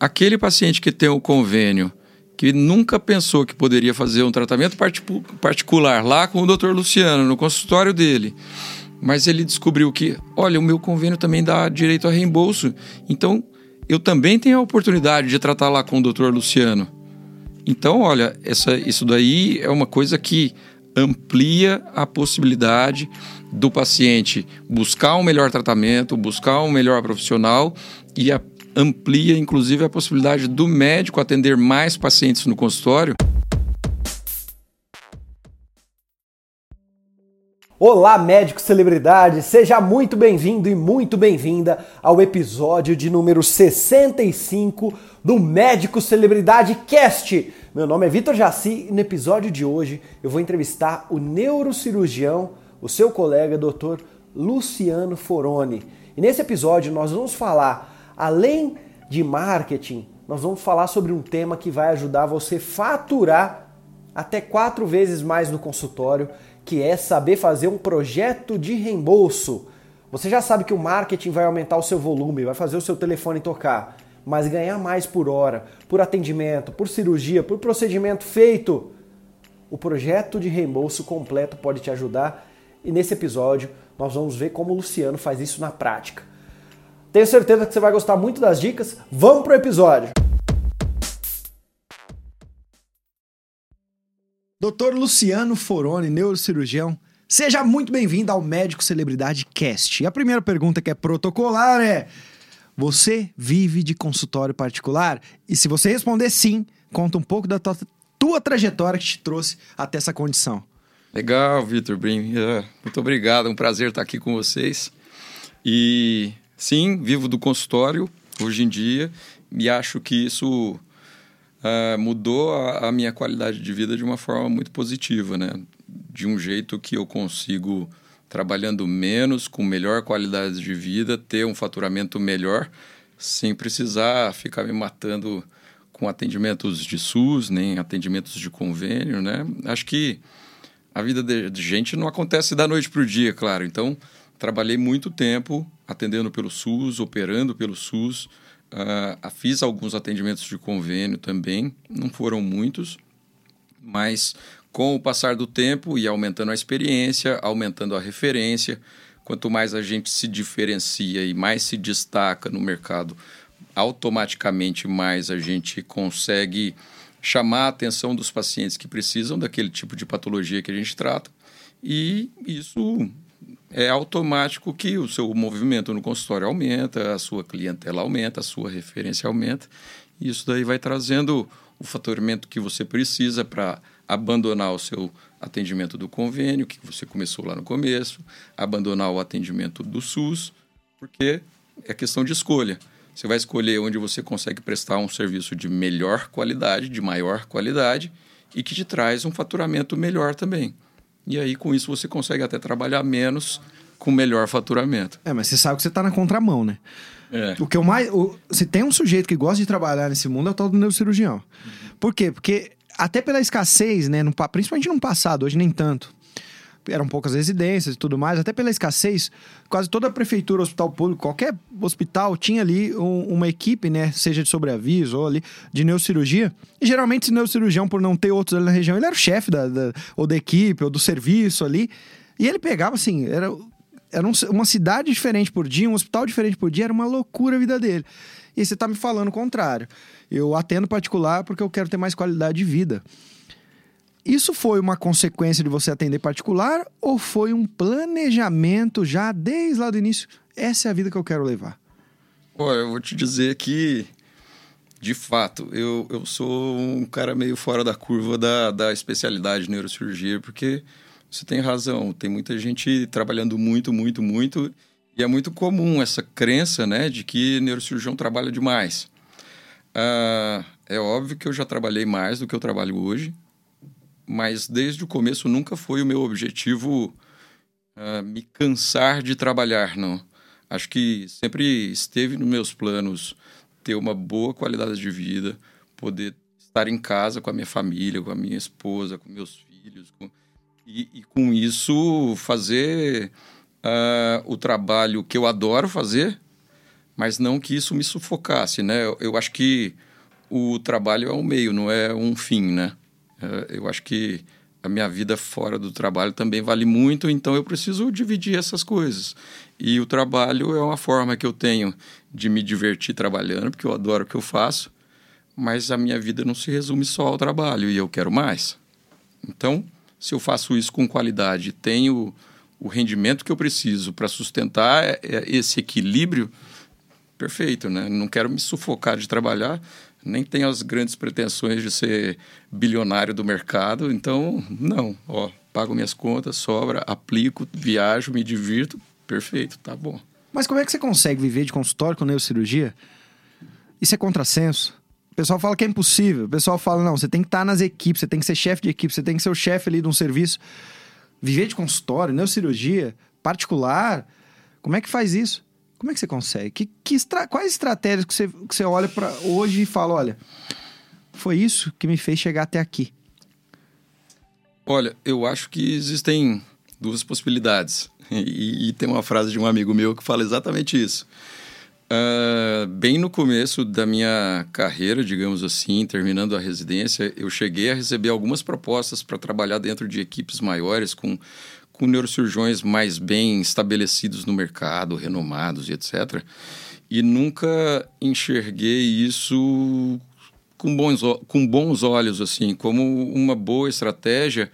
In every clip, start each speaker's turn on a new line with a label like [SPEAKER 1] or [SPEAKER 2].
[SPEAKER 1] aquele paciente que tem o convênio, que nunca pensou que poderia fazer um tratamento particular lá com o Dr. Luciano, no consultório dele, mas ele descobriu que, olha, o meu convênio também dá direito a reembolso, então eu também tenho a oportunidade de tratar lá com o Dr. Luciano. Então, olha, essa, isso daí é uma coisa que amplia a possibilidade do paciente buscar um melhor tratamento, buscar um melhor profissional e a, amplia, inclusive, a possibilidade do médico atender mais pacientes no consultório.
[SPEAKER 2] Olá, médico celebridade, seja muito bem-vindo e muito bem-vinda ao episódio de número 65 do Médico Celebridade Cast. Meu nome é Vitor Jaci e no episódio de hoje eu vou entrevistar o neurocirurgião, o seu colega Dr. Luciano Foroni. E nesse episódio nós vamos falar, além de marketing, nós vamos falar sobre um tema que vai ajudar você a faturar até quatro vezes mais no consultório que é saber fazer um projeto de reembolso. Você já sabe que o marketing vai aumentar o seu volume, vai fazer o seu telefone tocar, mas ganhar mais por hora, por atendimento, por cirurgia, por procedimento feito. O projeto de reembolso completo pode te ajudar e nesse episódio nós vamos ver como o Luciano faz isso na prática. Tenho certeza que você vai gostar muito das dicas. Vamos pro episódio! Doutor Luciano Foroni, neurocirurgião, seja muito bem-vindo ao Médico Celebridade Cast. E a primeira pergunta que é protocolar é: você vive de consultório particular? E se você responder sim, conta um pouco da tua, tua trajetória que te trouxe até essa condição.
[SPEAKER 1] Legal, Vitor. É, muito obrigado, é um prazer estar aqui com vocês. E sim, vivo do consultório hoje em dia e acho que isso uh, mudou a, a, minha qualidade de vida de uma forma muito positiva, né? De um jeito que eu consigo, trabalhando menos, com melhor qualidade de vida, ter um faturamento melhor, sem precisar ficar me matando com atendimentos de SUS, nem atendimentos de convênio, né? Acho que a vida de gente não acontece da noite para o dia, claro. Então, trabalhei muito tempo atendendo pelo SUS, operando pelo SUS, Uh, fiz alguns atendimentos de convênio também, não foram muitos, mas com o passar do tempo e aumentando a experiência, aumentando a referência, quanto mais a gente se diferencia e mais se destaca no mercado, automaticamente mais a gente consegue chamar a atenção dos pacientes que precisam daquele tipo de patologia que a gente trata. E isso é automático que o seu movimento no consultório aumenta, a sua clientela aumenta, a sua referência aumenta. E isso daí vai trazendo o faturamento que você precisa para abandonar o seu atendimento do convênio, que você começou lá no começo, abandonar o atendimento do SUS, porque é questão de escolha. Você vai escolher onde você consegue prestar um serviço de melhor qualidade, de maior qualidade e que te traz um faturamento melhor também. E aí, com isso, você consegue até trabalhar menos com melhor faturamento.
[SPEAKER 2] É, mas você sabe que você está na contramão, né? É. O que eu mais. O, se tem um sujeito que gosta de trabalhar nesse mundo, é o tal do neurocirurgião. Uhum. Por quê? Porque até pela escassez, né? No, principalmente no passado, hoje nem tanto eram poucas residências e tudo mais, até pela escassez, quase toda a prefeitura, hospital público, qualquer hospital tinha ali um, uma equipe, né, seja de sobreaviso ou ali de neurocirurgia. E geralmente esse neurocirurgião, por não ter outros ali na região, ele era o chefe da, da, ou da equipe ou do serviço ali. E ele pegava assim, era, era um, uma cidade diferente por dia, um hospital diferente por dia, era uma loucura a vida dele. E você está me falando o contrário. Eu atendo particular porque eu quero ter mais qualidade de vida. Isso foi uma consequência de você atender particular ou foi um planejamento já desde lá do início? Essa é a vida que eu quero levar.
[SPEAKER 1] Olha, eu vou te dizer que, de fato, eu, eu sou um cara meio fora da curva da, da especialidade de neurocirurgia, porque você tem razão, tem muita gente trabalhando muito, muito, muito, e é muito comum essa crença né, de que neurocirurgião trabalha demais. Ah, é óbvio que eu já trabalhei mais do que eu trabalho hoje, mas desde o começo nunca foi o meu objetivo uh, me cansar de trabalhar, não. Acho que sempre esteve nos meus planos ter uma boa qualidade de vida, poder estar em casa com a minha família, com a minha esposa, com meus filhos, com... E, e, com isso fazer uh, o trabalho que eu adoro fazer, mas não que isso me sufocasse, né? Eu, eu acho que o trabalho é um meio, não é um fim, né? É, eu acho que a minha vida fora do trabalho também vale muito, então eu preciso dividir essas coisas. E o trabalho é uma forma que eu tenho de me divertir trabalhando, porque eu adoro o que eu faço, mas a minha vida não se resume só ao trabalho e eu quero mais. Então, se eu faço isso com qualidade, tenho o rendimento que eu preciso para sustentar é, é, esse equilíbrio, perfeito, né? Não quero me sufocar de trabalhar, nem tenho as grandes pretensões de ser bilionário do mercado, então, não, ó, pago minhas contas, sobra, aplico, viajo, me divirto, perfeito, tá bom.
[SPEAKER 2] Mas como é que você consegue viver de consultório com neurocirurgia? Isso é contrassenso. O pessoal fala que é impossível. O pessoal fala, não, você tem que estar nas equipes, você tem que ser chefe de equipe, você tem que ser o chefe ali de um serviço. Viver de consultório, neurocirurgia, particular, como é que faz isso? Como é que você consegue? Que, que estra... Quais estratégias que você, que você olha para hoje e fala, olha, foi isso que me fez chegar até aqui?
[SPEAKER 1] Olha, eu acho que existem duas possibilidades. E, e tem uma frase de um amigo meu que fala exatamente isso. Uh, bem no começo da minha carreira, digamos assim, terminando a residência, eu cheguei a receber algumas propostas para trabalhar dentro de equipes maiores, com, com neurocirurgiões mais bem estabelecidos no mercado, renomados e etc. E nunca enxerguei isso com bons, com bons olhos, assim, como uma boa estratégia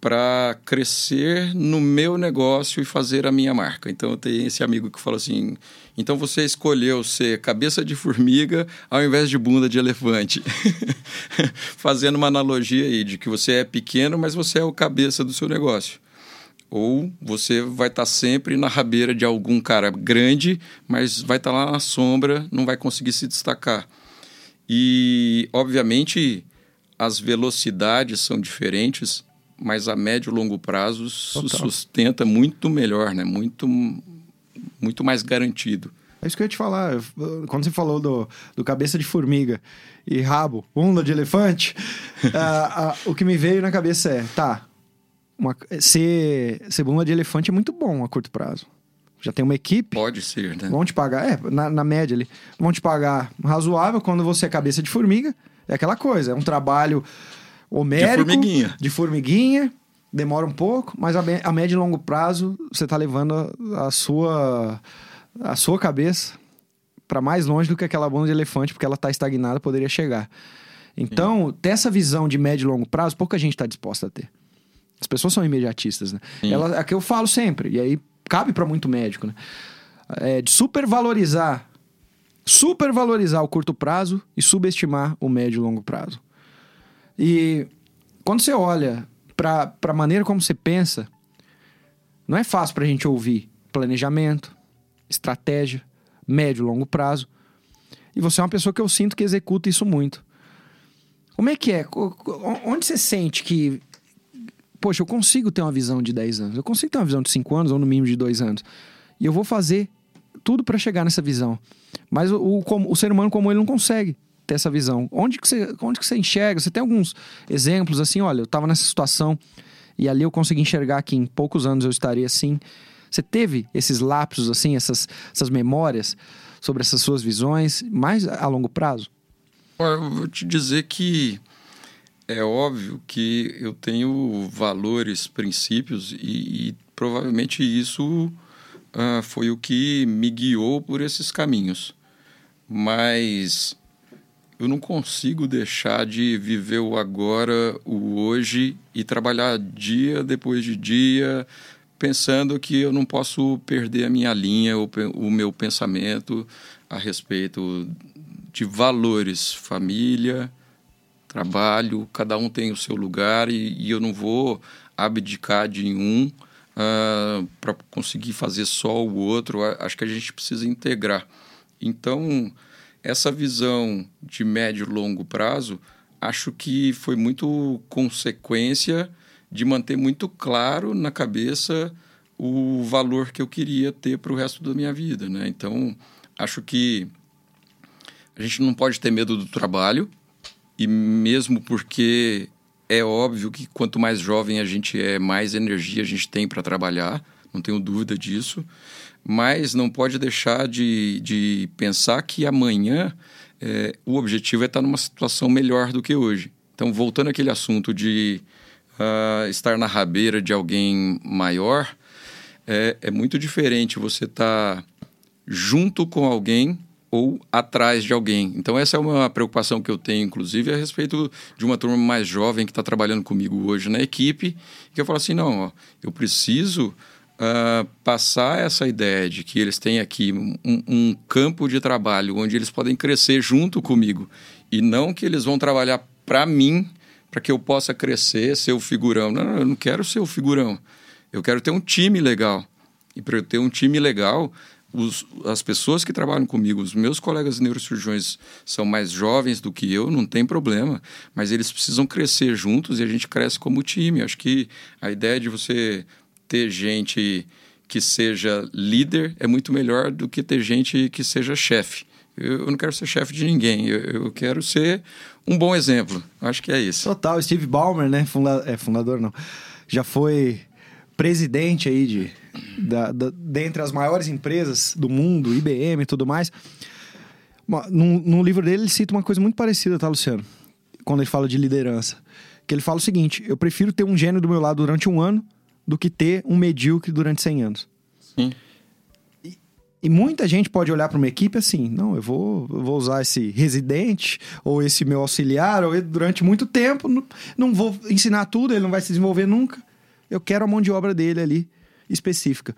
[SPEAKER 1] para crescer no meu negócio e fazer a minha marca. Então eu tenho esse amigo que fala assim: então você escolheu ser cabeça de formiga ao invés de bunda de elefante. Fazendo uma analogia aí de que você é pequeno, mas você é o cabeça do seu negócio. Ou você vai estar tá sempre na rabeira de algum cara grande, mas vai estar tá lá na sombra, não vai conseguir se destacar. E, obviamente, as velocidades são diferentes mas a médio e longo prazo Total. sustenta muito melhor, né? Muito, muito mais garantido.
[SPEAKER 2] É isso que eu ia te falar. Quando você falou do, do cabeça de formiga e rabo, bunda de elefante, o que me veio na cabeça é, tá, uma, ser, ser bunda de elefante é muito bom a curto prazo. Já tem uma equipe.
[SPEAKER 1] Pode ser, né?
[SPEAKER 2] Vão te pagar, é, na, na média ali. Vão te pagar razoável quando você é cabeça de formiga. É aquela coisa, é um trabalho homérico. De formiguinha. De formiguinha. Demora um pouco, mas a, a médio e longo prazo você está levando a, a, sua, a sua cabeça para mais longe do que aquela bunda de elefante, porque ela está estagnada, poderia chegar. Então, Sim. ter essa visão de médio e longo prazo, pouca gente está disposta a ter. As pessoas são imediatistas, né? Ela, é que eu falo sempre, e aí cabe para muito médico, né? É de supervalorizar, supervalorizar o curto prazo e subestimar o médio e longo prazo. E quando você olha para a maneira como você pensa, não é fácil para a gente ouvir planejamento, estratégia, médio e longo prazo. E você é uma pessoa que eu sinto que executa isso muito. Como é que é? Onde você sente que, poxa, eu consigo ter uma visão de 10 anos, eu consigo ter uma visão de 5 anos ou no mínimo de 2 anos, e eu vou fazer tudo para chegar nessa visão. Mas o, o, o ser humano como ele não consegue ter essa visão. Onde que você, onde que você enxerga? Você tem alguns exemplos assim, olha, eu estava nessa situação e ali eu consegui enxergar que em poucos anos eu estaria assim. Você teve esses lapsos assim, essas, essas memórias sobre essas suas visões mais a longo prazo?
[SPEAKER 1] Eu vou te dizer que é óbvio que eu tenho valores, princípios e, e provavelmente isso uh, foi o que me guiou por esses caminhos. Mas eu não consigo deixar de viver o agora, o hoje e trabalhar dia depois de dia, pensando que eu não posso perder a minha linha, o, o meu pensamento a respeito de valores, família, trabalho, cada um tem o seu lugar e, e eu não vou abdicar de um uh, ah, para conseguir fazer só o outro. Acho que a gente precisa integrar. Então, essa visão de médio e longo prazo, acho que foi muito consequência de manter muito claro na cabeça o valor que eu queria ter para o resto da minha vida, né? Então, acho que a gente não pode ter medo do trabalho e mesmo porque é óbvio que quanto mais jovem a gente é, mais energia a gente tem para trabalhar. não tenho dúvida disso, mas não pode deixar de, de pensar que amanhã é, o objetivo é estar numa situação melhor do que hoje. Então, voltando àquele assunto de uh, estar na rabeira de alguém maior, é, é muito diferente você estar tá junto com alguém ou atrás de alguém. Então, essa é uma preocupação que eu tenho, inclusive, a respeito de uma turma mais jovem que está trabalhando comigo hoje na equipe, que eu falo assim: não, ó, eu preciso uh, passar essa ideia de que eles têm aqui um, um, campo de trabalho onde eles podem crescer junto comigo e não que eles vão trabalhar para mim para que eu possa crescer, ser o figurão. Não, não, eu não quero ser o figurão. Eu quero ter um time legal. E para eu ter um time legal, os, as pessoas que trabalham comigo, os meus colegas neurocirurgiões são mais jovens do que eu, não tem problema, mas eles precisam crescer juntos e a gente cresce como time. Acho que a ideia de você ter gente que seja líder é muito melhor do que ter gente que seja chefe. Eu, não quero ser chefe de ninguém, eu, eu, quero ser um bom exemplo. Acho que é isso.
[SPEAKER 2] Total, Steve Ballmer, né? Funda é, fundador não. Já foi presidente aí de, da, da, dentre as maiores empresas do mundo, IBM e tudo mais. No, no livro dele, ele cita uma coisa muito parecida, tá, Luciano? Quando ele fala de liderança. Que ele fala o seguinte: eu prefiro ter um gênio do meu lado durante um ano do que ter um medíocre durante 100 anos.
[SPEAKER 1] Sim.
[SPEAKER 2] E, muita gente pode olhar para uma equipe assim: não, eu vou, eu vou usar esse residente ou esse meu auxiliar ou durante muito tempo, não, não vou ensinar tudo, ele não vai se desenvolver nunca. Eu quero a mão de obra dele ali específica.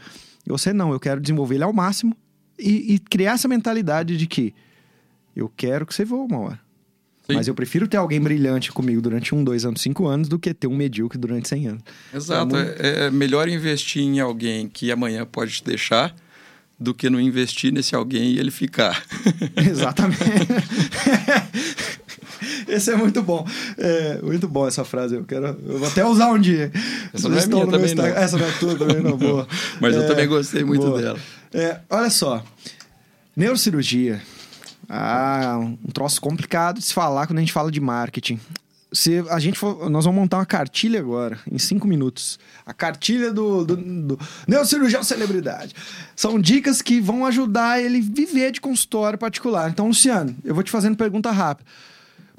[SPEAKER 2] Você não, eu quero desenvolver ele ao máximo e, e criar essa mentalidade de que eu quero que você voe uma hora. Sim. Mas eu prefiro ter alguém brilhante comigo durante um, dois anos, cinco anos, do que ter um medíocre durante cem anos.
[SPEAKER 1] Exato. É, muito... é, é melhor investir em alguém que amanhã pode te deixar do que não investir nesse alguém e ele ficar.
[SPEAKER 2] Exatamente. Esse é muito bom. É, muito bom essa frase. Eu quero. Eu vou até usar um dia.
[SPEAKER 1] Essa não é minha também, não.
[SPEAKER 2] Essa não é tua também, não. Boa.
[SPEAKER 1] Mas é, eu também gostei muito boa. dela.
[SPEAKER 2] É, olha só. Neurocirurgia. Ah, um troço complicado de se falar quando a gente fala de marketing. Se a gente for, nós vamos montar uma cartilha agora, em cinco minutos. A cartilha do, do, do Neurocirurgião Celebridade. São dicas que vão ajudar ele viver de consultório particular. Então, Luciano, eu vou te fazendo pergunta rápida.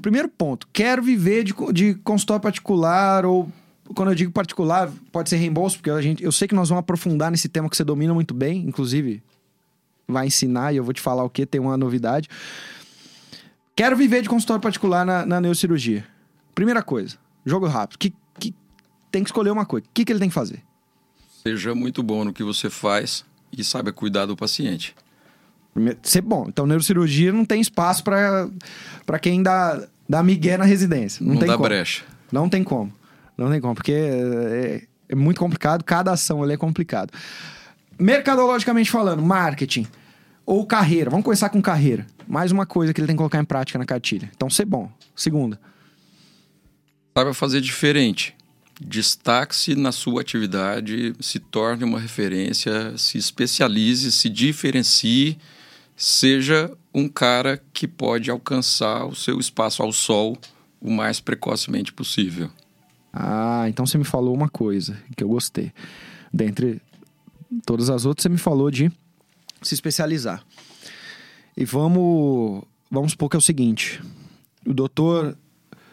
[SPEAKER 2] Primeiro ponto, quero viver de, de consultório particular ou quando eu digo particular, pode ser reembolso, porque a gente, eu sei que nós vamos aprofundar nesse tema que você domina muito bem, inclusive vai ensinar e eu vou te falar o que, tem uma novidade. Quero viver de consultório particular na, na neurocirurgia. Primeira coisa, jogo rápido. Que, que, tem que escolher uma coisa. O que, que ele tem que fazer?
[SPEAKER 1] Seja muito bom no que você faz e saiba cuidar do paciente.
[SPEAKER 2] Ser bom. Então, neurocirurgia não tem espaço para quem dá, dá migué na residência. Não, não tem dá como.
[SPEAKER 1] brecha.
[SPEAKER 2] Não tem como. Não tem como, porque é, é muito complicado. Cada ação é complicado. Mercadologicamente falando, marketing ou carreira. Vamos começar com carreira. Mais uma coisa que ele tem que colocar em prática na cartilha. Então, ser bom. Segunda.
[SPEAKER 1] Saiba fazer diferente. Destaque-se na sua atividade, se torne uma referência, se especialize, se diferencie, seja um cara que pode alcançar o seu espaço ao sol o mais precocemente possível.
[SPEAKER 2] Ah, então você me falou uma coisa que eu gostei. Dentre todas as outras, você me falou de se especializar. E vamos, vamos supor que é o seguinte: o doutor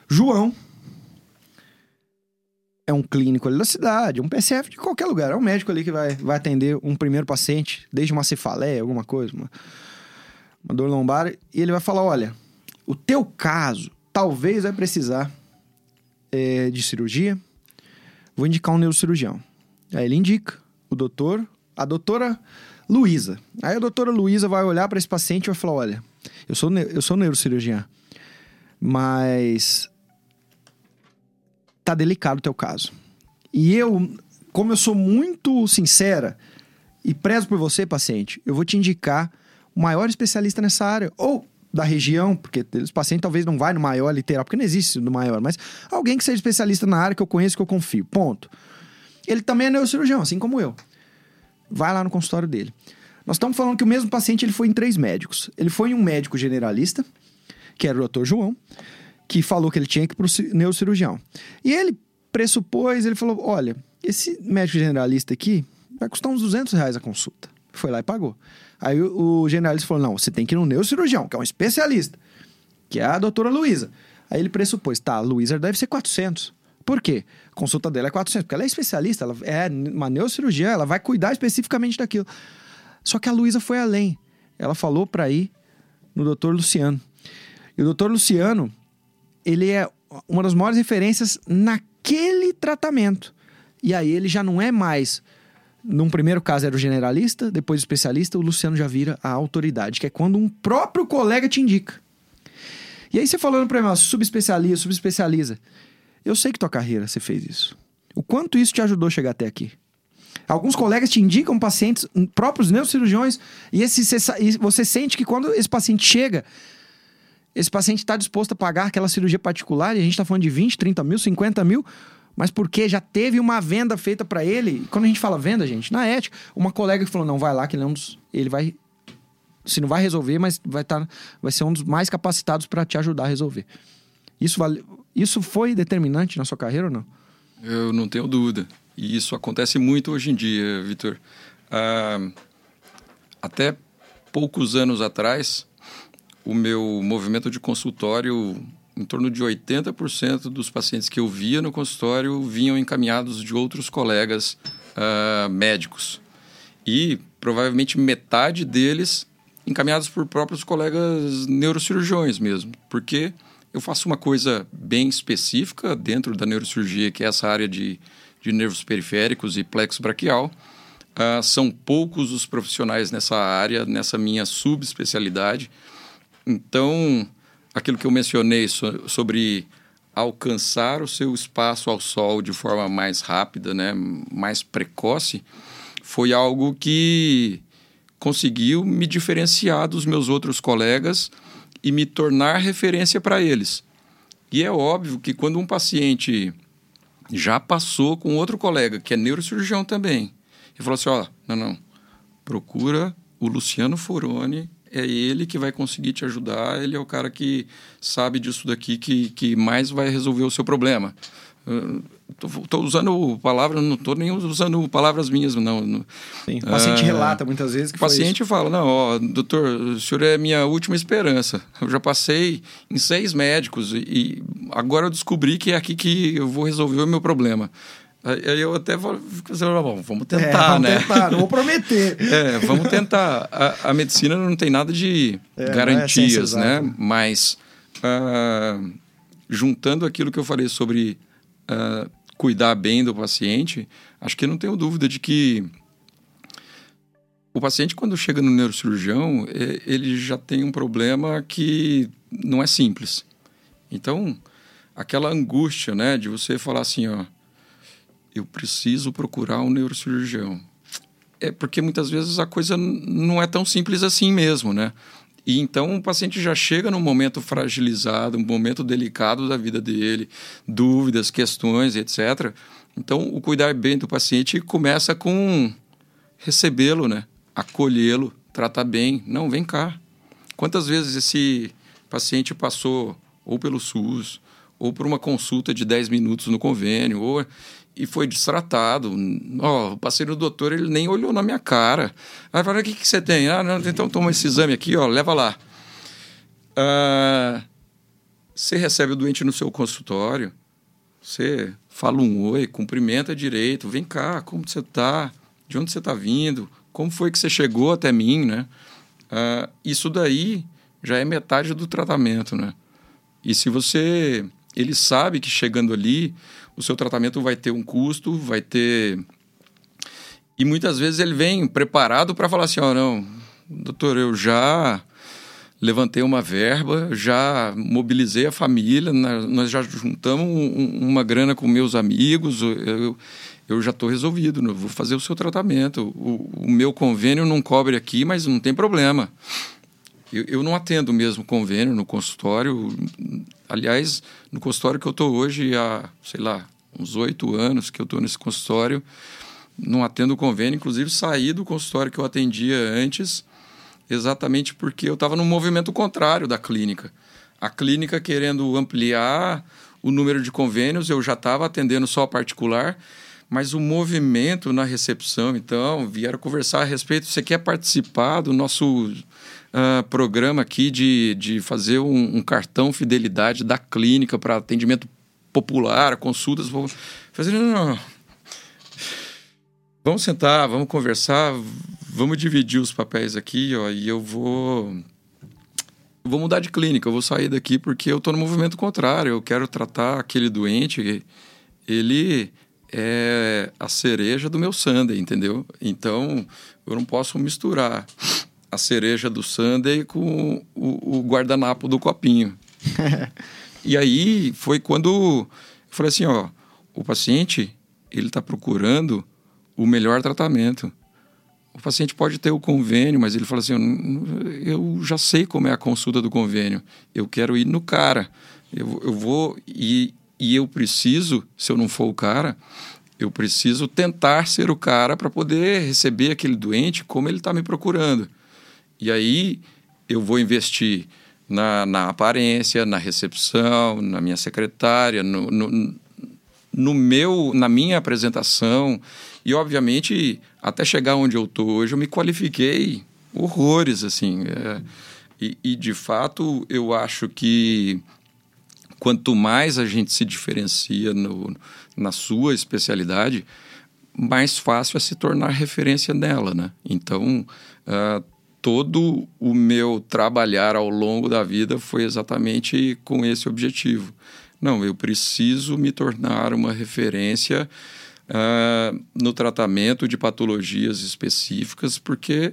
[SPEAKER 2] João é um clínico ali da cidade, um PCF de qualquer lugar, é um médico ali que vai, vai atender um primeiro paciente, desde uma cefaleia, alguma coisa, uma, uma dor lombar, e ele vai falar: olha, o teu caso talvez vai precisar é, de cirurgia, vou indicar um neurocirurgião. Aí ele indica o doutor, a doutora Luísa. Aí a doutora Luísa vai olhar para esse paciente e vai falar: olha, eu sou, eu sou neurocirurgiã, mas tá delicado o teu caso. E eu, como eu sou muito sincera e prezo por você, paciente, eu vou te indicar maior especialista nessa área. Ou da região, porque os pacientes talvez não vai no maior literal, porque não existe no maior, mas alguém que seja especialista na área que eu conheço, que eu confio. Ponto. Ele também é neurocirurgião, assim como eu. Vai lá no consultório dele. Nós estamos falando que o mesmo paciente ele foi em três médicos. Ele foi em um médico generalista, que era o Dr. João, que falou que ele tinha que ir para o neurocirurgião. E ele pressupôs, ele falou: olha, esse médico generalista aqui, vai custar uns 200 reais a consulta. Foi lá e pagou. Aí o, o generalista falou: não, você tem que ir no neurocirurgião, que é um especialista, que é a doutora Luísa. Aí ele pressupôs: tá, a Luísa deve ser 400. Por quê? A consulta dela é 400, porque ela é especialista, ela é uma neurocirurgiã, ela vai cuidar especificamente daquilo. Só que a Luísa foi além. Ela falou para ir no doutor Luciano. E o doutor Luciano, ele é uma das maiores referências naquele tratamento. E aí ele já não é mais. Num primeiro caso era o generalista, depois o especialista, o Luciano já vira a autoridade, que é quando um próprio colega te indica. E aí você falando para mim, subespecializa, subespecializa. Eu sei que tua carreira você fez isso. O quanto isso te ajudou a chegar até aqui? Alguns colegas te indicam pacientes, próprios neurocirurgiões, e, esse, você sente que quando esse paciente chega, esse paciente está disposto a pagar aquela cirurgia particular, e a gente está falando de 20, 30 mil, 50 mil, mas porque já teve uma venda feita para ele. Quando a gente fala venda, gente, na ética, uma colega que falou: não, vai lá, que ele é um dos. Ele vai. Se não vai resolver, mas vai, tá, vai ser um dos mais capacitados para te ajudar a resolver. Isso, vale, isso foi determinante na sua carreira ou não?
[SPEAKER 1] Eu não tenho dúvida. E isso acontece muito hoje em dia, Vitor. Ah, até poucos anos atrás, o meu movimento de consultório, em torno de 80% dos pacientes que eu via no consultório vinham encaminhados de outros colegas ah, médicos. E provavelmente metade deles encaminhados por próprios colegas neurocirurgiões mesmo. Porque eu faço uma coisa bem específica dentro da neurocirurgia, que é essa área de de nervos periféricos e plexo braquial. Uh, são poucos os profissionais nessa área, nessa minha subespecialidade. Então, aquilo que eu mencionei so sobre alcançar o seu espaço ao sol de forma mais rápida, né, mais precoce, foi algo que conseguiu me diferenciar dos meus outros colegas e me tornar referência para eles. E é óbvio que quando um paciente já passou com outro colega, que é neurocirurgião também. E falou assim: ó, não, não, procura o Luciano Foroni, é ele que vai conseguir te ajudar, ele é o cara que sabe disso daqui, que, que mais vai resolver o seu problema. Estou usando palavras, não estou nem usando palavras minhas, não.
[SPEAKER 2] Sim, o paciente ah, relata muitas vezes que
[SPEAKER 1] O paciente fala, não, ó, doutor, o senhor é minha última esperança. Eu já passei em seis médicos e agora eu descobri que é aqui que eu vou resolver o meu problema. Aí eu até ah, bom, vamos tentar, é,
[SPEAKER 2] vamos
[SPEAKER 1] né?
[SPEAKER 2] Tentar, não vou prometer.
[SPEAKER 1] é, vamos tentar. A, a, medicina não tem nada de é, é garantias, é né? Mas uh, juntando aquilo que eu falei sobre uh, cuidar bem do paciente, acho que não tenho dúvida de que o paciente, quando chega no neurocirurgião, ele já tem um problema que não é simples. Então, aquela angústia, né, de você falar assim, ó, eu preciso procurar um neurocirurgião. É porque muitas vezes a coisa não é tão simples assim mesmo, né? E então o paciente já chega num momento fragilizado, um momento delicado da vida dele, dúvidas, questões, etc. Então o cuidar bem do paciente começa com recebê-lo, né? Acolhê-lo, tratar bem. Não, vem cá. Quantas vezes esse paciente passou ou pelo SUS, ou por uma consulta de 10 minutos no convênio, ou e foi destratado. Oh, passei no doutor, ele nem olhou na minha cara. Aí falou: o que, que você tem? Ah, não, então toma esse exame aqui, ó, leva lá. Ah, você recebe o doente no seu consultório, você fala um oi, cumprimenta direito, vem cá, como você está? De onde você está vindo? Como foi que você chegou até mim, né? Ah, isso daí já é metade do tratamento, né? E se você... Ele sabe que chegando ali o seu tratamento vai ter um custo, vai ter. E muitas vezes ele vem preparado para falar assim: ó, oh, não, doutor, eu já levantei uma verba, já mobilizei a família, nós já juntamos uma grana com meus amigos, eu, eu já estou resolvido, vou fazer o seu tratamento. O, o, meu convênio não cobre aqui, mas não tem problema. Eu, eu não atendo mesmo convênio no consultório. Aliás, no consultório que eu estou hoje há, sei lá, uns oito anos que eu estou nesse consultório, não atendo convênio. Inclusive, saí do consultório que eu atendia antes, exatamente porque eu estava no movimento contrário da clínica. A clínica querendo ampliar o número de convênios, eu já estava atendendo só particular, mas o movimento na recepção, então, vieram conversar a respeito. Você quer participar do nosso uh, programa aqui de, de fazer um, um cartão fidelidade da clínica para atendimento popular, consultas? Fazer, não, não. Vamos sentar, vamos conversar, vamos dividir os papéis aqui, ó, e eu vou vou mudar de clínica, eu vou sair daqui porque eu estou no movimento contrário, eu quero tratar aquele doente, ele é a cereja do meu sundae, entendeu? Então, eu não posso misturar a cereja do sundae com o, o guardanapo do copinho. e aí foi quando eu falei assim, ó, o paciente, ele está procurando o melhor tratamento. O paciente pode ter o convênio, mas ele fala assim: eu já sei como é a consulta do convênio, eu quero ir no cara. Eu, eu vou e, e eu preciso, se eu não for o cara, eu preciso tentar ser o cara para poder receber aquele doente como ele está me procurando. E aí eu vou investir na, na aparência, na recepção, na minha secretária, no, no, no meu, na minha apresentação. E, obviamente, até chegar onde eu estou hoje, eu me qualifiquei horrores, assim. É, e, e, de fato, eu acho que quanto mais a gente se diferencia no, na sua especialidade, mais fácil é se tornar referência nela, né? Então, uh, todo o meu trabalhar ao longo da vida foi exatamente com esse objetivo. Não, eu preciso me tornar uma referência uh, no tratamento de patologias específicas, porque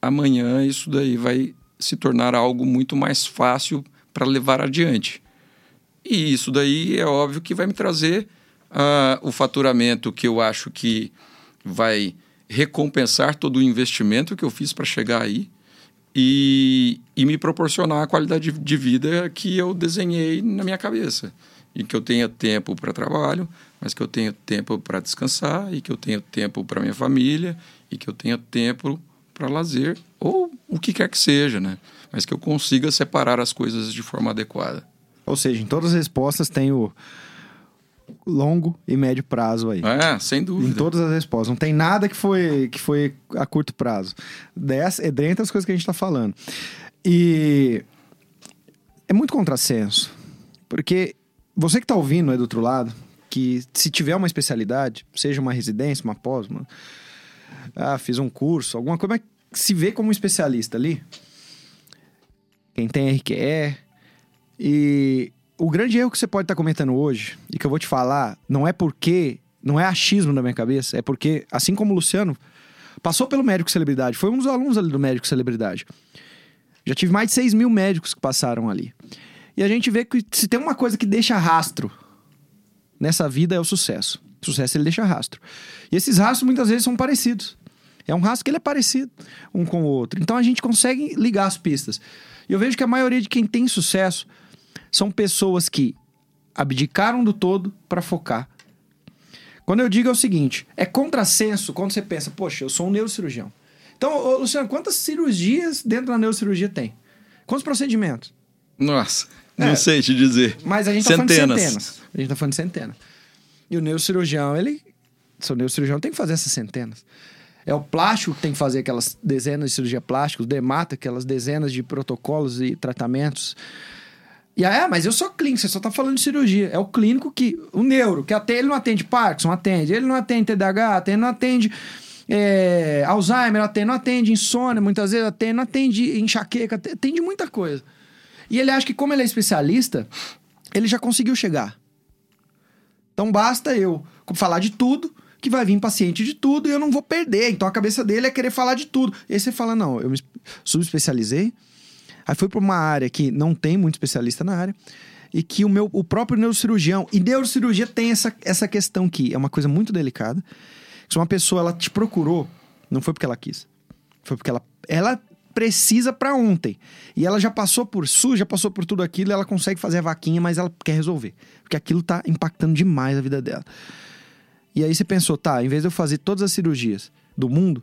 [SPEAKER 1] amanhã isso daí vai se tornar algo muito mais fácil para levar adiante. E isso daí é óbvio que vai me trazer uh, o faturamento que eu acho que vai recompensar todo o investimento que eu fiz para chegar aí e, e me proporcionar a qualidade de vida que eu desenhei na minha cabeça. E que eu tenha tempo para trabalho, mas que eu tenha tempo para descansar, e que eu tenha tempo para minha família, e que eu tenha tempo para lazer, ou o que quer que seja, né? Mas que eu consiga separar as coisas de forma adequada.
[SPEAKER 2] Ou seja, em todas as respostas tem o longo e médio prazo aí.
[SPEAKER 1] É, sem dúvida.
[SPEAKER 2] Em todas as respostas. Não tem nada que foi, que foi a curto prazo. Dessa, é dentre as coisas que a gente está falando. E é muito contrassenso. Porque você que está ouvindo aí do outro lado, que se tiver uma especialidade, seja uma residência, uma pós, uma... ah, fiz um curso, alguma coisa, mas se vê como um especialista ali. Quem tem RQE, e o grande erro que você pode estar comentando hoje, e que eu vou te falar, não é porque. Não é achismo da minha cabeça, é porque, assim como o Luciano, passou pelo médico celebridade, foi um dos alunos ali do médico celebridade. Já tive mais de 6 mil médicos que passaram ali. E a gente vê que se tem uma coisa que deixa rastro nessa vida é o sucesso. O sucesso ele deixa rastro. E esses rastros muitas vezes são parecidos. É um rastro que ele é parecido um com o outro. Então a gente consegue ligar as pistas. E eu vejo que a maioria de quem tem sucesso são pessoas que abdicaram do todo para focar. Quando eu digo é o seguinte, é contrassenso quando você pensa, poxa, eu sou um neurocirurgião. Então, Luciano, quantas cirurgias dentro da neurocirurgia tem? Quantos procedimentos?
[SPEAKER 1] Nossa, não é, sei te dizer.
[SPEAKER 2] Mas a gente tá centenas. falando de centenas. A gente tá falando de centenas. E o neurocirurgião, ele. Seu neurocirurgião tem que fazer essas centenas. É o plástico que tem que fazer aquelas dezenas de cirurgia plástica, o dermata, aquelas dezenas de protocolos e tratamentos. E aí, ah, mas eu sou clínico, você só tá falando de cirurgia. É o clínico que. O neuro, que até ele não atende Parkinson, atende. Ele não atende TDAH, atende, não atende. É, Alzheimer, atende, não atende insônia, muitas vezes atende, não atende enxaqueca, atende muita coisa. E ele acha que, como ele é especialista, ele já conseguiu chegar. Então basta eu falar de tudo, que vai vir paciente de tudo e eu não vou perder. Então a cabeça dele é querer falar de tudo. E aí você fala: não, eu me subespecializei Aí fui para uma área que não tem muito especialista na área e que o meu o próprio neurocirurgião e neurocirurgia tem essa, essa questão que é uma coisa muito delicada. Se uma pessoa ela te procurou, não foi porque ela quis. Foi porque ela ela precisa para ontem. E ela já passou por SUS, já passou por tudo aquilo, ela consegue fazer a vaquinha, mas ela quer resolver, porque aquilo tá impactando demais a vida dela. E aí você pensou, tá, em vez de eu fazer todas as cirurgias do mundo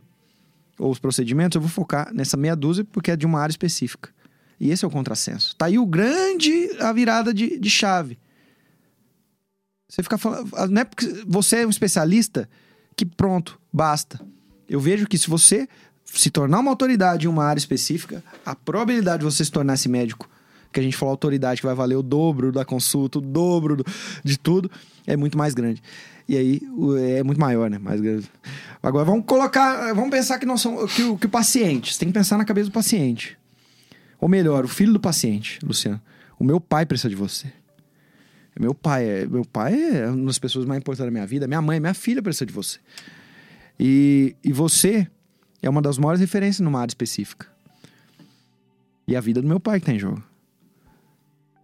[SPEAKER 2] ou os procedimentos, eu vou focar nessa meia dúzia porque é de uma área específica. E esse é o contrassenso. Tá aí o grande, a virada de, de chave. Você fica falando. Não é porque você é um especialista que pronto, basta. Eu vejo que se você se tornar uma autoridade em uma área específica, a probabilidade de você se tornar esse médico, que a gente falou autoridade, que vai valer o dobro da consulta, o dobro do- de tudo, é muito mais grande. E aí é muito maior, né? Mais grande. Agora vamos colocar. Vamos pensar que nós somos. Que o, que o paciente. Você tem que pensar na cabeça do paciente. Ou melhor, o filho do paciente, Luciano. O meu pai precisa de você. Meu pai é, meu pai é uma das pessoas mais importantes da minha vida. Minha mãe, minha filha precisa de você. E, e você é uma das maiores referências numa área específica. E a vida do meu pai que tá em jogo.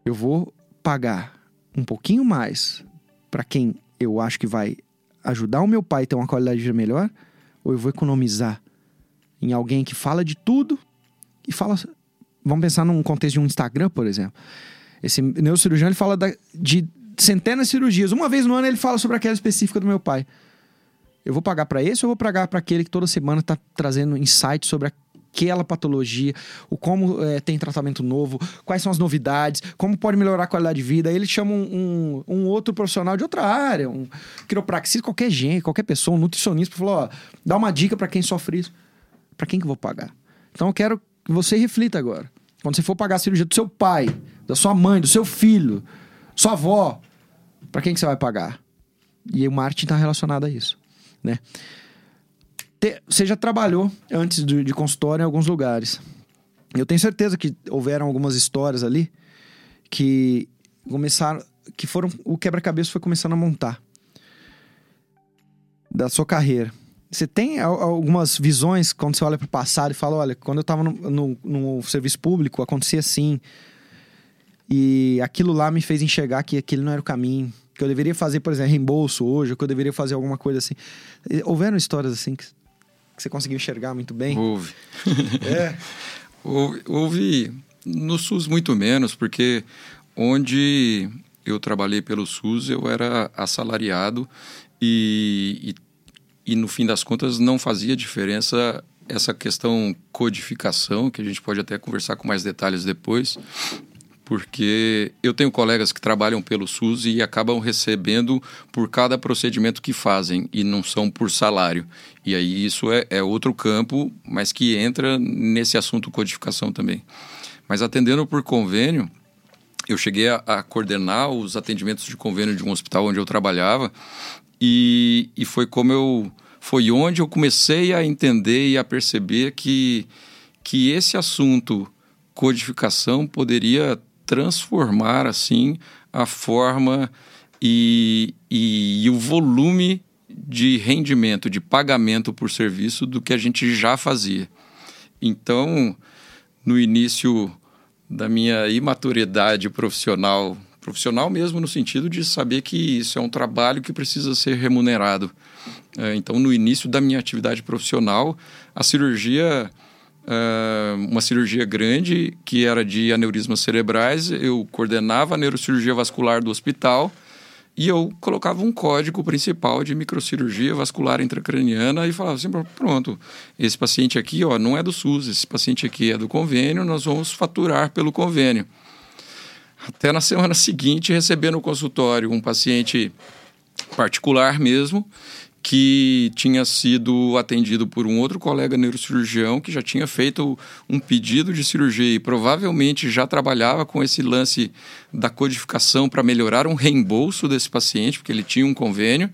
[SPEAKER 2] Eu vou pagar um pouquinho mais para quem eu acho que vai ajudar o meu pai a ter uma qualidade de vida melhor, ou eu vou economizar em alguém que fala de tudo e fala. Vamos pensar num contexto de um Instagram, por exemplo. Esse neurocirurgião ele fala da- de centenas de cirurgias. Uma vez no ano ele fala sobre aquela específica do meu pai. Eu vou pagar para esse ou vou pagar para aquele que toda semana está trazendo insights sobre aquela patologia, o como eh, tem tratamento novo, quais são as novidades, como pode melhorar a qualidade de vida. Aí ele chama um, um- um outro profissional de outra área, um quiropraxista, qualquer gente, qualquer pessoa, um nutricionista, falou, ó, dá uma dica para quem sofre isso. Para quem que eu vou pagar? Então eu quero que você reflita agora. Quando você for pagar a cirurgia do seu pai, da sua mãe, do seu filho, sua avó, para quem que você vai pagar? E o marketing está relacionado a isso, né? Te- Você já trabalhou antes de, de consultório em alguns lugares. Eu tenho certeza que houveram algumas histórias ali que começaram, que foram o quebra-cabeça foi começando a montar da sua carreira. Você tem al- algumas visões quando você olha para o passado e fala, olha, quando eu estava no, no- no serviço público acontecia assim e aquilo lá me fez enxergar que aquele não era o caminho, que eu deveria fazer, por exemplo, reembolso hoje, ou que eu deveria fazer alguma coisa assim. Houveram histórias assim que, que você conseguiu enxergar muito bem?
[SPEAKER 1] Houve.
[SPEAKER 2] É.
[SPEAKER 1] Houve, houve no SUS muito menos, porque onde eu trabalhei pelo SUS eu era assalariado e, e, e no fim das contas não fazia diferença essa questão codificação, que a gente pode até conversar com mais detalhes depois, porque eu tenho colegas que trabalham pelo SUS e acabam recebendo por cada procedimento que fazem e não são por salário. E aí isso é, é outro campo, mas que entra nesse assunto codificação também. Mas atendendo por convênio, eu cheguei a, a coordenar os atendimentos de convênio de um hospital onde eu trabalhava e, e foi como eu foi onde eu comecei a entender e a perceber que que esse assunto codificação poderia transformar assim a forma e, e, e o volume de rendimento, de pagamento por serviço do que a gente já fazia. Então, no início da minha imaturidade profissional, profissional mesmo no sentido de saber que isso é um trabalho que precisa ser remunerado. É, então, no início da minha atividade profissional, a cirurgia, é, uma cirurgia grande que era de aneurismas cerebrais, eu coordenava a neurocirurgia vascular do hospital e eu colocava um código principal de microcirurgia vascular intracraniana e falava assim, pronto, esse paciente aqui ó, não é do SUS, esse paciente aqui é do convênio, nós vamos faturar pelo convênio. Até na semana seguinte, receber no consultório um paciente particular mesmo, que tinha sido atendido por um outro colega neurocirurgião que já tinha feito um pedido de cirurgia e provavelmente já trabalhava com esse lance da codificação para melhorar um reembolso desse paciente, porque ele tinha um convênio,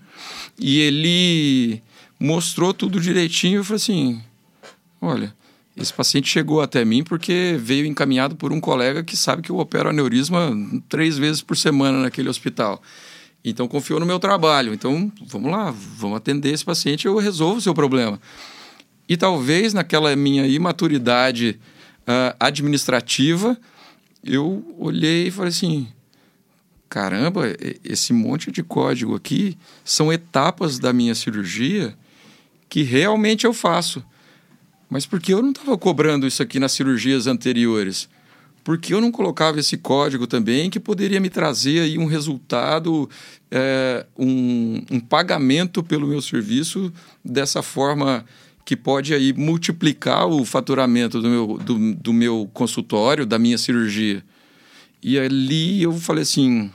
[SPEAKER 1] e ele mostrou tudo direitinho e falou assim: olha. Esse paciente chegou até mim porque veio encaminhado por um colega que sabe que eu opero aneurisma três vezes por semana naquele hospital. Então confiou no meu trabalho. Então vamos lá, vamos atender esse paciente, eu resolvo o seu problema. E talvez naquela minha imaturidade uh, administrativa, eu olhei e falei assim: caramba, esse monte de código aqui são etapas da minha cirurgia que realmente eu faço. Mas por que eu não estava cobrando isso aqui nas cirurgias anteriores? Por que eu não colocava esse código também que poderia me trazer aí um resultado, é, um, um, pagamento pelo meu serviço dessa forma que pode aí multiplicar o faturamento do meu, do, do meu consultório, da minha cirurgia? E ali eu falei assim,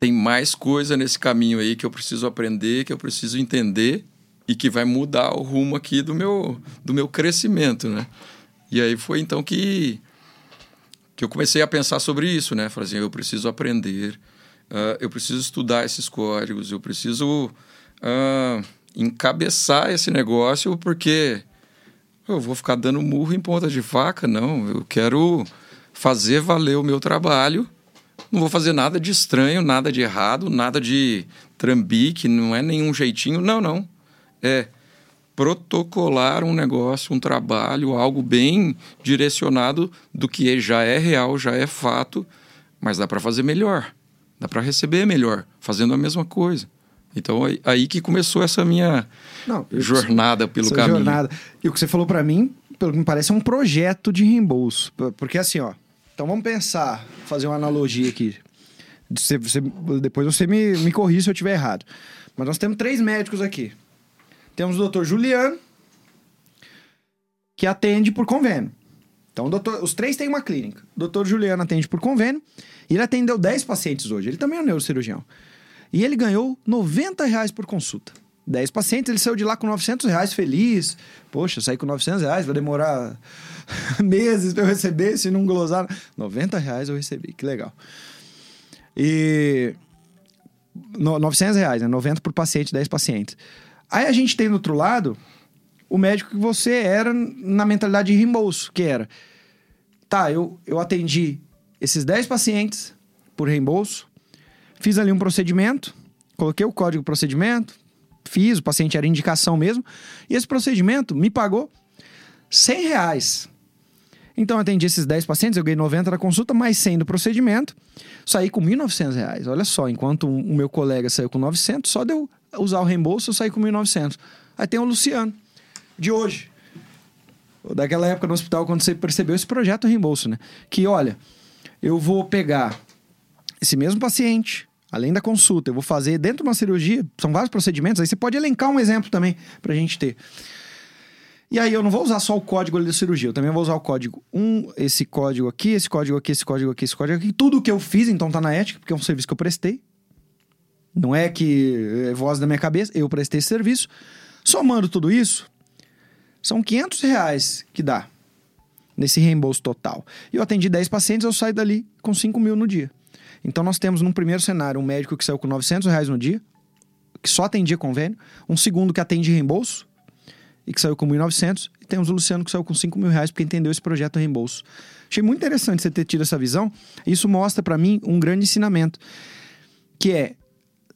[SPEAKER 1] tem mais coisa nesse caminho aí que eu preciso aprender, que eu preciso entender e que vai mudar o rumo aqui do meu, do meu crescimento, né? E aí foi então que, que eu comecei a pensar sobre isso, né? Falei assim, eu preciso aprender, uh, eu preciso estudar esses códigos, eu preciso uh, encabeçar esse negócio, porque eu vou ficar dando murro em ponta de faca, não. Eu quero fazer valer o meu trabalho. Não vou fazer nada de estranho, nada de errado, nada de trambique, não é nenhum jeitinho. Não, não. É protocolar um negócio, um trabalho, algo bem direcionado do que já é real, já é fato, mas dá para fazer melhor. Dá para receber melhor, fazendo a mesma coisa. Então, aí que começou essa minha Não, jornada pelo caminho. Jornada.
[SPEAKER 2] E o que você falou para mim, pelo que me parece, é um projeto de reembolso. Porque assim, ó. Então vamos pensar, fazer uma analogia aqui. Você, você, depois você me, me corrija se eu estiver errado. Mas nós temos três médicos aqui. Temos o doutor Juliano, que atende por convênio. Então, doutor, os três têm uma clínica. O doutor Juliano atende por convênio e ele atendeu 10 pacientes hoje. Ele também é um neurocirurgião. E ele ganhou 90 reais por consulta. 10 pacientes, ele saiu de lá com 900 reais feliz. Poxa, saí com 900 reais, vai demorar meses para eu receber se não glosar. 90 reais eu recebi, que legal. E... 900 reais, né? 90 por paciente, 10 pacientes. Aí a gente tem do outro lado o médico que você era na mentalidade de reembolso, que era... Tá, eu, eu atendi esses 10 pacientes por reembolso, Fiz ali um procedimento, coloquei o código procedimento, fiz, o paciente era indicação mesmo, e esse procedimento me pagou 100 reais. Então, eu atendi esses 10 pacientes, eu ganhei 90 da consulta, mais 100 do procedimento, saí com 1.900 reais. Olha só, enquanto o meu colega saiu com 900, só deu usar o reembolso, eu saí com 1.900. Aí tem o Luciano, de hoje. Daquela época no hospital, quando você percebeu esse projeto reembolso, né? Que, olha, eu vou pegar esse mesmo paciente, além da consulta, eu vou fazer dentro de uma cirurgia, são vários procedimentos, aí você pode elencar um exemplo também para a gente ter. E aí eu não vou usar só o código ali da cirurgia, eu também vou usar o código 1, um, esse código aqui, esse código aqui, esse código aqui, esse código aqui, tudo que eu fiz, então tá na ética, porque é um serviço que eu prestei. Não é que é voz da minha cabeça, eu prestei esse serviço. Somando tudo isso, são 500 reais que dá nesse reembolso total. E eu atendi 10 pacientes, eu saio dali com 5 mil no dia. Então nós temos num primeiro cenário um médico que saiu com 900 reais no dia, que só atendia convênio, um segundo que atende reembolso e que saiu com 1.900, e temos o Luciano que saiu com 5 mil reais porque entendeu esse projeto reembolso. Achei muito interessante você ter tido essa visão. Isso mostra para mim um grande ensinamento, que é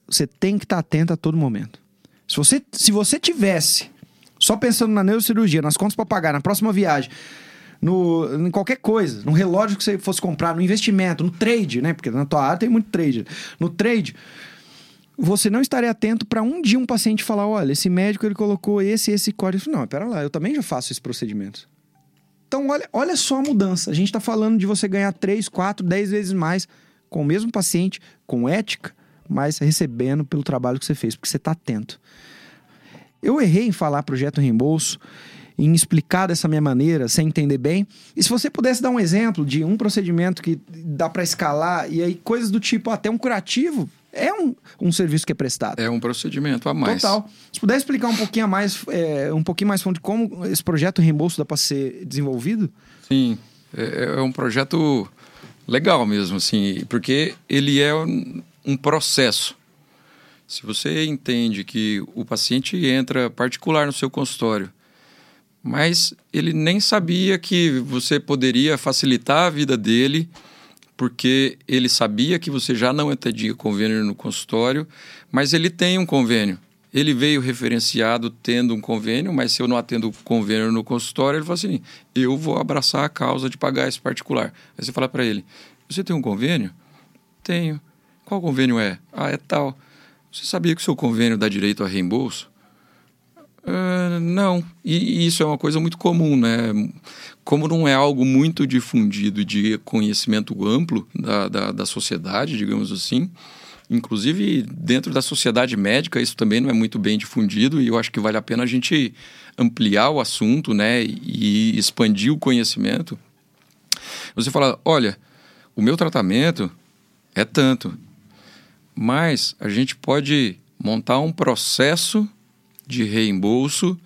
[SPEAKER 2] você tem que estar atento a todo momento. Se você, se você tivesse só pensando na neurocirurgia, nas contas para pagar, na próxima viagem, no, em qualquer coisa, no relógio que você fosse comprar, no investimento, no trade, né? Porque na tua área tem muito trade. No trade, você não estaria atento para um dia um paciente falar: olha, esse médico ele colocou esse esse código. Não, pera lá, eu também já faço esse procedimento. Então, olha, olha só a mudança. A gente está falando de você ganhar 3, 4, 10 vezes mais com o mesmo paciente, com ética, mas recebendo pelo trabalho que você fez, porque você está atento. Eu errei em falar projeto reembolso em explicar dessa minha maneira, sem entender bem. E se você pudesse dar um exemplo de um procedimento que dá para escalar, e aí coisas do tipo, até um curativo, é um, um serviço que é prestado.
[SPEAKER 1] É um procedimento a mais.
[SPEAKER 2] Total. Se puder explicar um pouquinho a mais, é, um pouquinho mais de como esse projeto reembolso dá para ser desenvolvido?
[SPEAKER 1] Sim, é, é, um projeto legal mesmo, assim, porque ele é um, processo. Se você entende que o paciente entra particular no seu consultório mas ele nem sabia que você poderia facilitar a vida dele, porque ele sabia que você já não atendia convênio no consultório, mas ele tem um convênio. Ele veio referenciado tendo um convênio, mas se eu não atendo convênio no consultório, ele falou assim: eu vou abraçar a causa de pagar esse particular. Aí você fala para ele: você tem um convênio? Tenho. Qual convênio é? Ah, é tal. Você sabia que o seu convênio dá direito a reembolso? Uh, não, e, e, isso é uma coisa muito comum, né? Como não é algo muito difundido de conhecimento amplo da, da, da, sociedade, digamos assim, inclusive dentro da sociedade médica isso também não é muito bem difundido e eu acho que vale a pena a gente ampliar o assunto, né? E expandir o conhecimento. Você fala, olha, o meu tratamento é tanto, mas a gente pode montar um processo de reembolso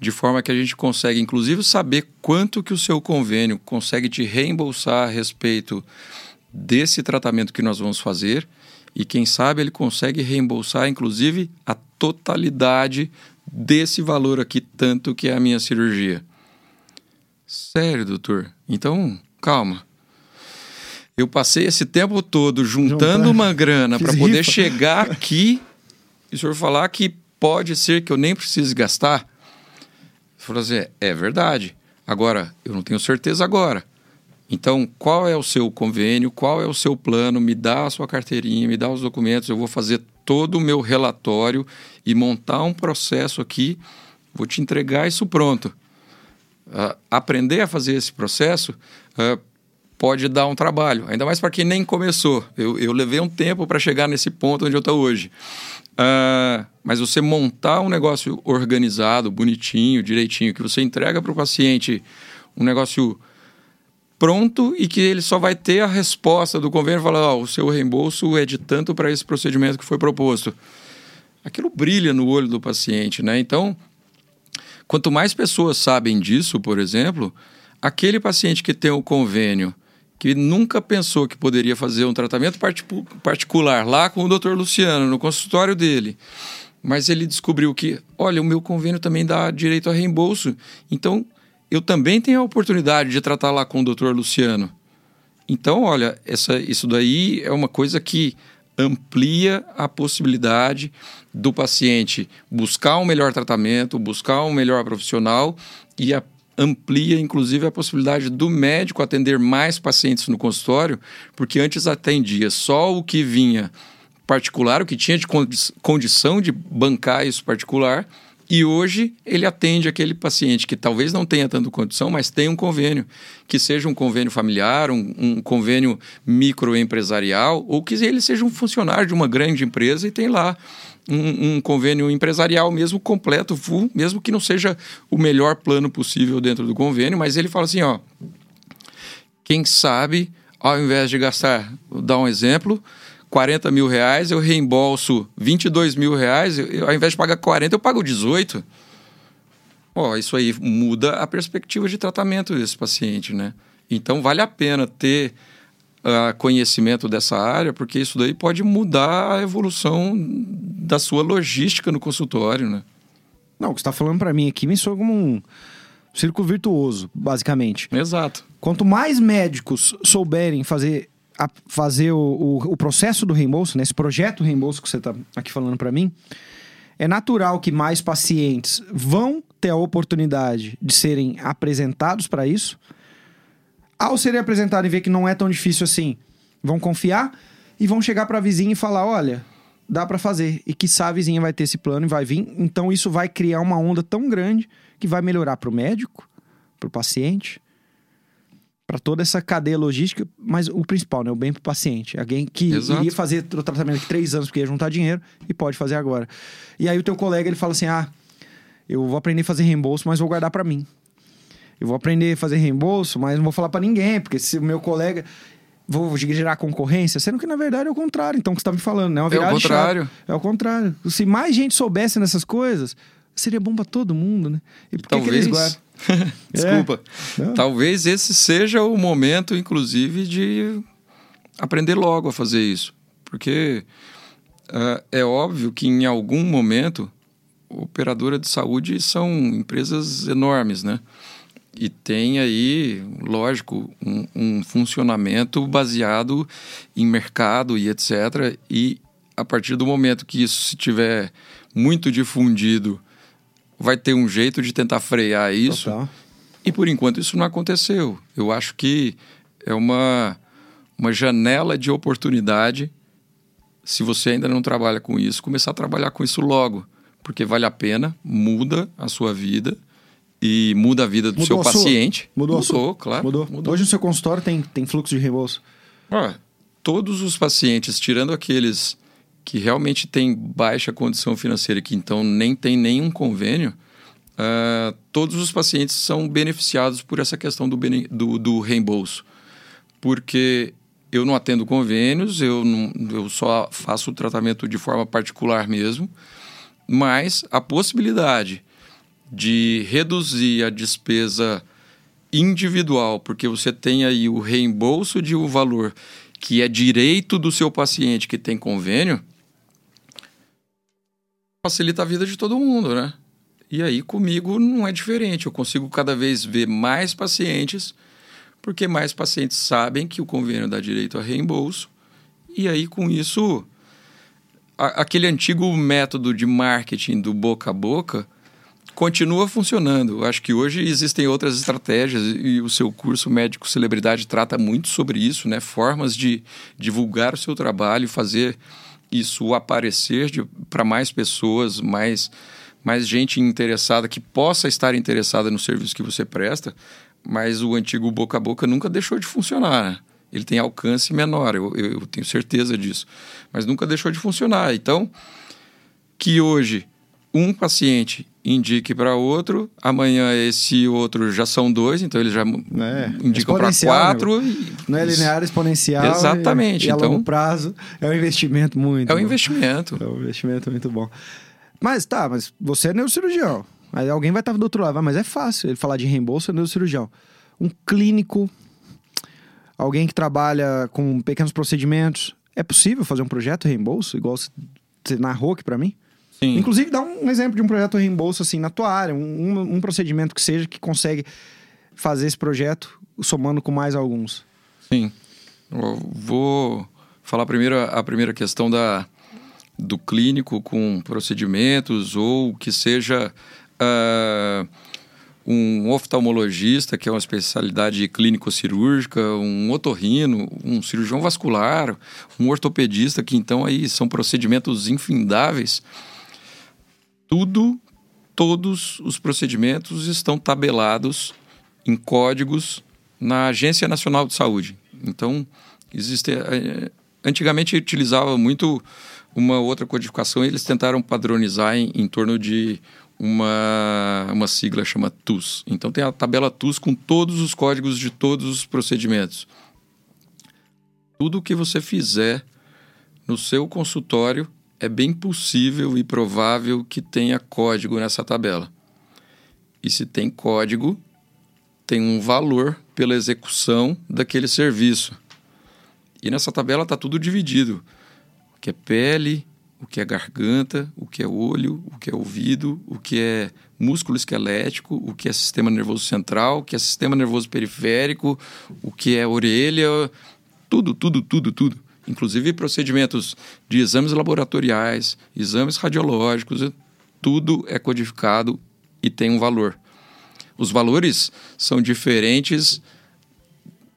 [SPEAKER 1] de forma que a gente consegue, inclusive, saber quanto que o seu convênio consegue te reembolsar a respeito desse tratamento que nós vamos fazer e quem sabe ele consegue reembolsar, inclusive, a totalidade desse valor aqui, tanto que é a minha cirurgia. Sério, doutor? Então, calma. Eu passei esse tempo todo juntando uma grana para poder chegar aqui e o senhor falar que pode ser que eu nem precise gastar. Falou assim: é verdade. Agora, eu não tenho certeza agora. Então, qual é o seu convênio? Qual é o seu plano? Me dá a sua carteirinha, me dá os documentos. Eu vou fazer todo o meu relatório e montar um processo aqui. Vou te entregar isso pronto. Uh, aprender a fazer esse processo uh, pode dar um trabalho, ainda mais para quem nem começou. Eu, eu levei um tempo para chegar nesse ponto onde eu estou hoje. Uh, mas você montar um negócio organizado, bonitinho, direitinho, que você entrega para o paciente um negócio pronto e que ele só vai ter a resposta do e falar: oh, o seu reembolso é de tanto para esse procedimento que foi proposto. Aquilo brilha no olho do paciente, né? Então, quanto mais pessoas sabem disso, por exemplo, aquele paciente que tem o convênio que nunca pensou que poderia fazer um tratamento particular lá com o Dr. Luciano, no consultório dele. Mas ele descobriu que, olha, o meu convênio também dá direito a reembolso. Então, eu também tenho a oportunidade de tratar lá com o Dr. Luciano. Então, olha, essa, isso daí é uma coisa que amplia a possibilidade do paciente buscar um melhor tratamento, buscar um melhor profissional e a amplia inclusive a possibilidade do médico atender mais pacientes no consultório, porque antes atendia só o que vinha particular, o que tinha de condição de bancar isso particular, e hoje ele atende aquele paciente que talvez não tenha tanta condição, mas tem um convênio, que seja um convênio familiar, um, um convênio microempresarial, ou que ele seja um funcionário de uma grande empresa e tem lá um, um, convênio empresarial mesmo completo, full, mesmo que não seja o melhor plano possível dentro do convênio, mas ele fala assim, ó, quem sabe, ao invés de gastar, vou dar um exemplo, 40 mil reais, eu reembolso 22 mil reais, eu, ao invés de pagar 40, eu pago 18. Ó, isso aí muda a perspectiva de tratamento desse paciente, né? Então vale a pena ter uh, conhecimento dessa área, porque isso daí pode mudar a evolução da sua logística no consultório, né?
[SPEAKER 2] Não, o que você está falando para mim aqui me soa como um círculo virtuoso, basicamente.
[SPEAKER 1] Exato.
[SPEAKER 2] Quanto mais médicos souberem fazer, a, fazer o, o, o, processo do reembolso, nesse né, projeto reembolso que você está aqui falando para mim, é natural que mais pacientes vão ter a oportunidade de serem apresentados para isso ao serem apresentados e ver que não é tão difícil assim, vão confiar e vão chegar para a vizinha e falar: olha, dá para fazer. E que a vizinha vai ter esse plano e vai vir. Então isso vai criar uma onda tão grande que vai melhorar para o médico, para o paciente, para toda essa cadeia logística, mas o principal, né? O bem para o paciente. Alguém que Exato. iria fazer o tratamento de três anos porque ia juntar dinheiro e pode fazer agora. E aí o teu colega ele fala assim: ah, eu vou aprender a fazer reembolso, mas vou guardar para mim eu vou aprender a fazer reembolso, mas não vou falar para ninguém, porque se o meu colega vou gerar concorrência, sendo que na verdade é o contrário. Então, o que você tá me falando, né?
[SPEAKER 1] Uma é o contrário.
[SPEAKER 2] É o contrário. Se mais gente soubesse nessas coisas, seria bom para todo mundo, né?
[SPEAKER 1] E, por talvez... que eles Desculpa. É. Talvez esse seja o momento, inclusive, de aprender logo a fazer isso. Porque uh, é óbvio que em algum momento, operadora de saúde são empresas enormes, né? E tem aí, lógico, um, um, funcionamento baseado em mercado e etc. E a partir do momento que isso se tiver muito difundido, vai ter um jeito de tentar frear isso. Total. E por enquanto isso não aconteceu. Eu acho que é uma, uma janela de oportunidade, se você ainda não trabalha com isso, começar a trabalhar com isso logo. Porque vale a pena, muda a sua vida e muda a vida do Mudou seu paciente.
[SPEAKER 2] Mudou,
[SPEAKER 1] Mudou claro.
[SPEAKER 2] Mudou. Mudou. Hoje no seu consultório tem, tem fluxo de reembolso?
[SPEAKER 1] Ah, todos os pacientes, tirando aqueles que realmente têm baixa condição financeira e que então nem tem nenhum convênio, uh, todos os pacientes são beneficiados por essa questão do, do, do reembolso. Porque eu não atendo convênios, eu, não, eu só faço o tratamento de forma particular mesmo, mas a possibilidade de reduzir a despesa individual, porque você tem aí o reembolso de um valor que é direito do seu paciente que tem convênio, facilita a vida de todo mundo, né? E aí comigo não é diferente, eu consigo cada vez ver mais pacientes, porque mais pacientes sabem que o convênio dá direito a reembolso, e aí com isso a, aquele antigo método de marketing do boca a boca continua funcionando. Acho que hoje existem outras estratégias e o seu curso Médico Celebridade trata muito sobre isso, né? Formas de divulgar o seu trabalho, fazer isso aparecer para mais pessoas, mais, mais gente interessada que possa estar interessada no serviço que você presta. Mas o antigo boca a boca nunca deixou de funcionar. Né? Ele tem alcance menor, eu, eu, eu tenho certeza disso. Mas nunca deixou de funcionar. Então, que hoje um paciente indique para outro, amanhã esse outro já são dois, então eles já é, indicam para quatro.
[SPEAKER 2] Né? Não é linear, exponencial.
[SPEAKER 1] Exatamente.
[SPEAKER 2] E, e
[SPEAKER 1] a
[SPEAKER 2] então, longo prazo é um investimento muito.
[SPEAKER 1] É um bom. investimento.
[SPEAKER 2] É um investimento muito bom. Mas tá, mas você é neurocirurgião. Aí alguém vai estar do outro lado, mas é fácil ele falar de reembolso é neurocirurgião. Um clínico, alguém que trabalha com pequenos procedimentos, é possível fazer um projeto reembolso, igual você narrou aqui para mim? Sim. Inclusive, dá um exemplo de um projeto reembolso assim na tua área, um, um procedimento que seja que consegue fazer esse projeto somando com mais alguns.
[SPEAKER 1] Sim. Eu vou falar primeiro a primeira questão da, do clínico com procedimentos ou que seja uh, um oftalmologista, que é uma especialidade clínico-cirúrgica, um otorrino, um cirurgião vascular, um ortopedista, que então aí são procedimentos infindáveis tudo, todos os procedimentos estão tabelados em códigos na Agência Nacional de Saúde. Então, existe. Eh, antigamente utilizava muito uma outra codificação, eles tentaram padronizar em, em torno de uma, uma sigla chama TUS. Então tem a tabela TUS com todos os códigos de todos os procedimentos. Tudo que você fizer no seu consultório é bem possível e provável que tenha código nessa tabela. E se tem código, tem um valor pela execução daquele serviço. E nessa tabela está tudo dividido: o que é pele, o que é garganta, o que é olho, o que é ouvido, o que é músculo esquelético, o que é sistema nervoso central, o que é sistema nervoso periférico, o que é orelha, tudo, tudo, tudo, tudo inclusive procedimentos de exames laboratoriais, exames radiológicos, tudo é codificado e tem um valor. Os valores são diferentes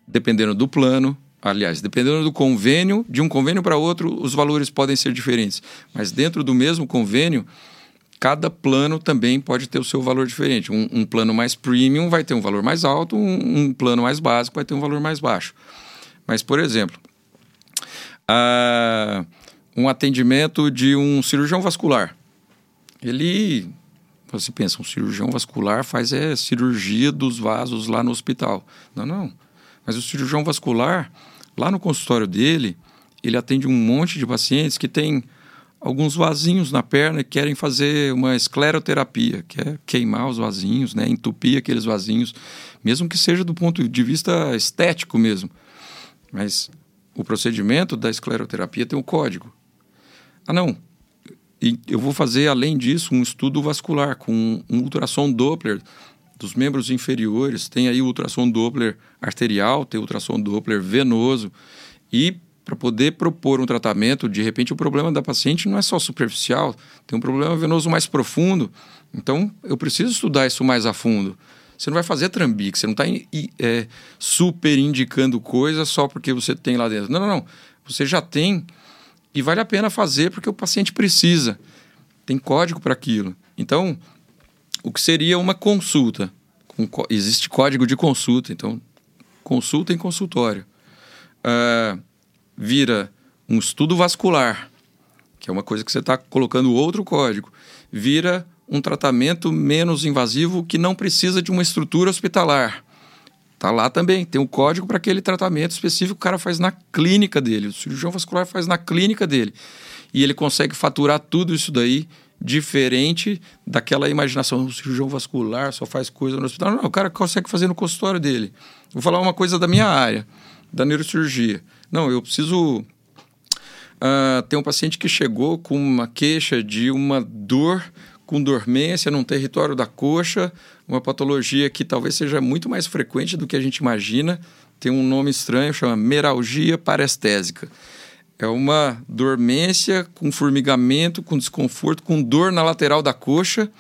[SPEAKER 1] dependendo do plano, aliás, dependendo do convênio, de um convênio para outro, os valores podem ser diferentes, mas dentro do mesmo convênio, cada plano também pode ter o seu valor diferente. Um, um plano mais premium vai ter um valor mais alto, um, um plano mais básico vai ter um valor mais baixo. Mas, por exemplo, a um atendimento de um cirurgião vascular. Ele, você pensa, um cirurgião vascular faz é cirurgia dos vasos lá no hospital. Não, não. Mas o cirurgião vascular, lá no consultório dele, ele atende um monte de pacientes que têm alguns vasinhos na perna e querem fazer uma escleroterapia, que é queimar os vasinhos, né, entupir aqueles vasinhos, mesmo que seja do ponto de vista estético mesmo. Mas o procedimento da escleroterapia tem um código. Ah, não. E eu vou fazer, além disso, um estudo vascular com um ultrassom Doppler dos membros inferiores. Tem aí ultrassom Doppler arterial, tem ultrassom Doppler venoso. E para poder propor um tratamento, de repente o problema da paciente não é só superficial, tem um problema venoso mais profundo. Então, eu preciso estudar isso mais a fundo. Você não vai fazer trambique, você não está é, super indicando coisa só porque você tem lá dentro. Não, não, não. Você já tem e vale a pena fazer porque o paciente precisa. Tem código para aquilo. Então, o que seria uma consulta? existe código de consulta, então, consulta em consultório. Uh, vira um estudo vascular, que é uma coisa que você está colocando outro código. Vira um tratamento menos invasivo que não precisa de uma estrutura hospitalar. Tá lá também, tem um código para aquele tratamento específico que o cara faz na clínica dele, o cirurgião vascular faz na clínica dele. E ele consegue faturar tudo isso daí diferente daquela imaginação. O cirurgião vascular só faz coisa no hospital. Não, o cara consegue fazer no consultório dele. Vou falar uma coisa da minha área, da neurocirurgia. Não, eu preciso. Uh, tem um paciente que chegou com uma queixa de uma dor com dormência num território da coxa, uma patologia que talvez seja muito mais frequente do que a gente imagina. Tem um nome estranho, chama meralgia parestésica. É uma dormência com formigamento, com desconforto, com dor na lateral da coxa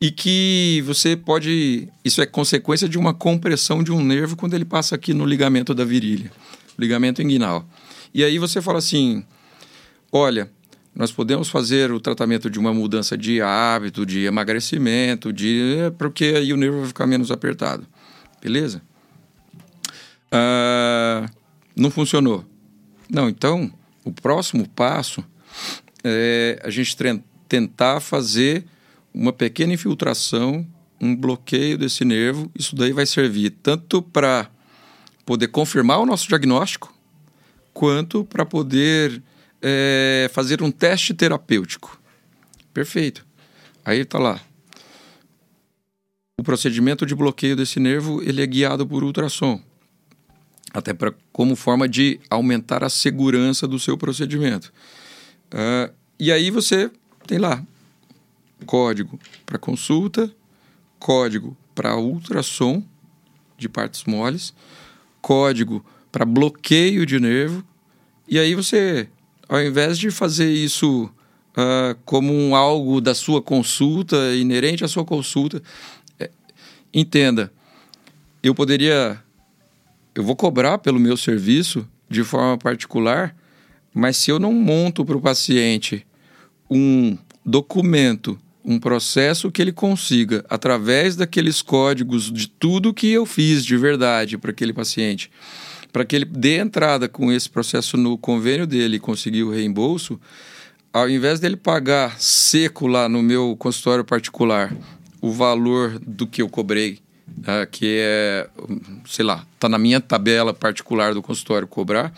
[SPEAKER 1] e que você pode. Isso é consequência de uma compressão de um nervo quando ele passa aqui no ligamento da virilha, ligamento inguinal. E aí você fala assim: olha, nós podemos fazer o tratamento de uma mudança de hábito, de emagrecimento, de porque aí o nervo vai ficar menos apertado. Beleza? Ah, não funcionou. Não, então, o próximo passo é a gente tentar fazer uma pequena infiltração, um bloqueio desse nervo. Isso daí vai servir tanto para poder confirmar o nosso diagnóstico, quanto para poder é, fazer um teste terapêutico. Perfeito. Aí está lá. O procedimento de bloqueio desse nervo ele é guiado por ultrassom até para como forma de aumentar a segurança do seu procedimento. Uh, e aí você tem lá código para consulta, código para ultrassom de partes moles, código para bloqueio de nervo, e aí você, ao invés de fazer isso uh, como um algo da sua consulta, inerente à sua consulta, é, entenda, eu poderia eu vou cobrar pelo meu serviço de forma particular, mas se eu não monto para o paciente um documento, um processo que ele consiga, através daqueles códigos de tudo que eu fiz de verdade para aquele paciente, para que ele dê entrada com esse processo no convênio dele e conseguir o reembolso, ao invés dele pagar seco lá no meu consultório particular o valor do que eu cobrei uh, que é, sei lá, tá na minha tabela particular do consultório cobrar.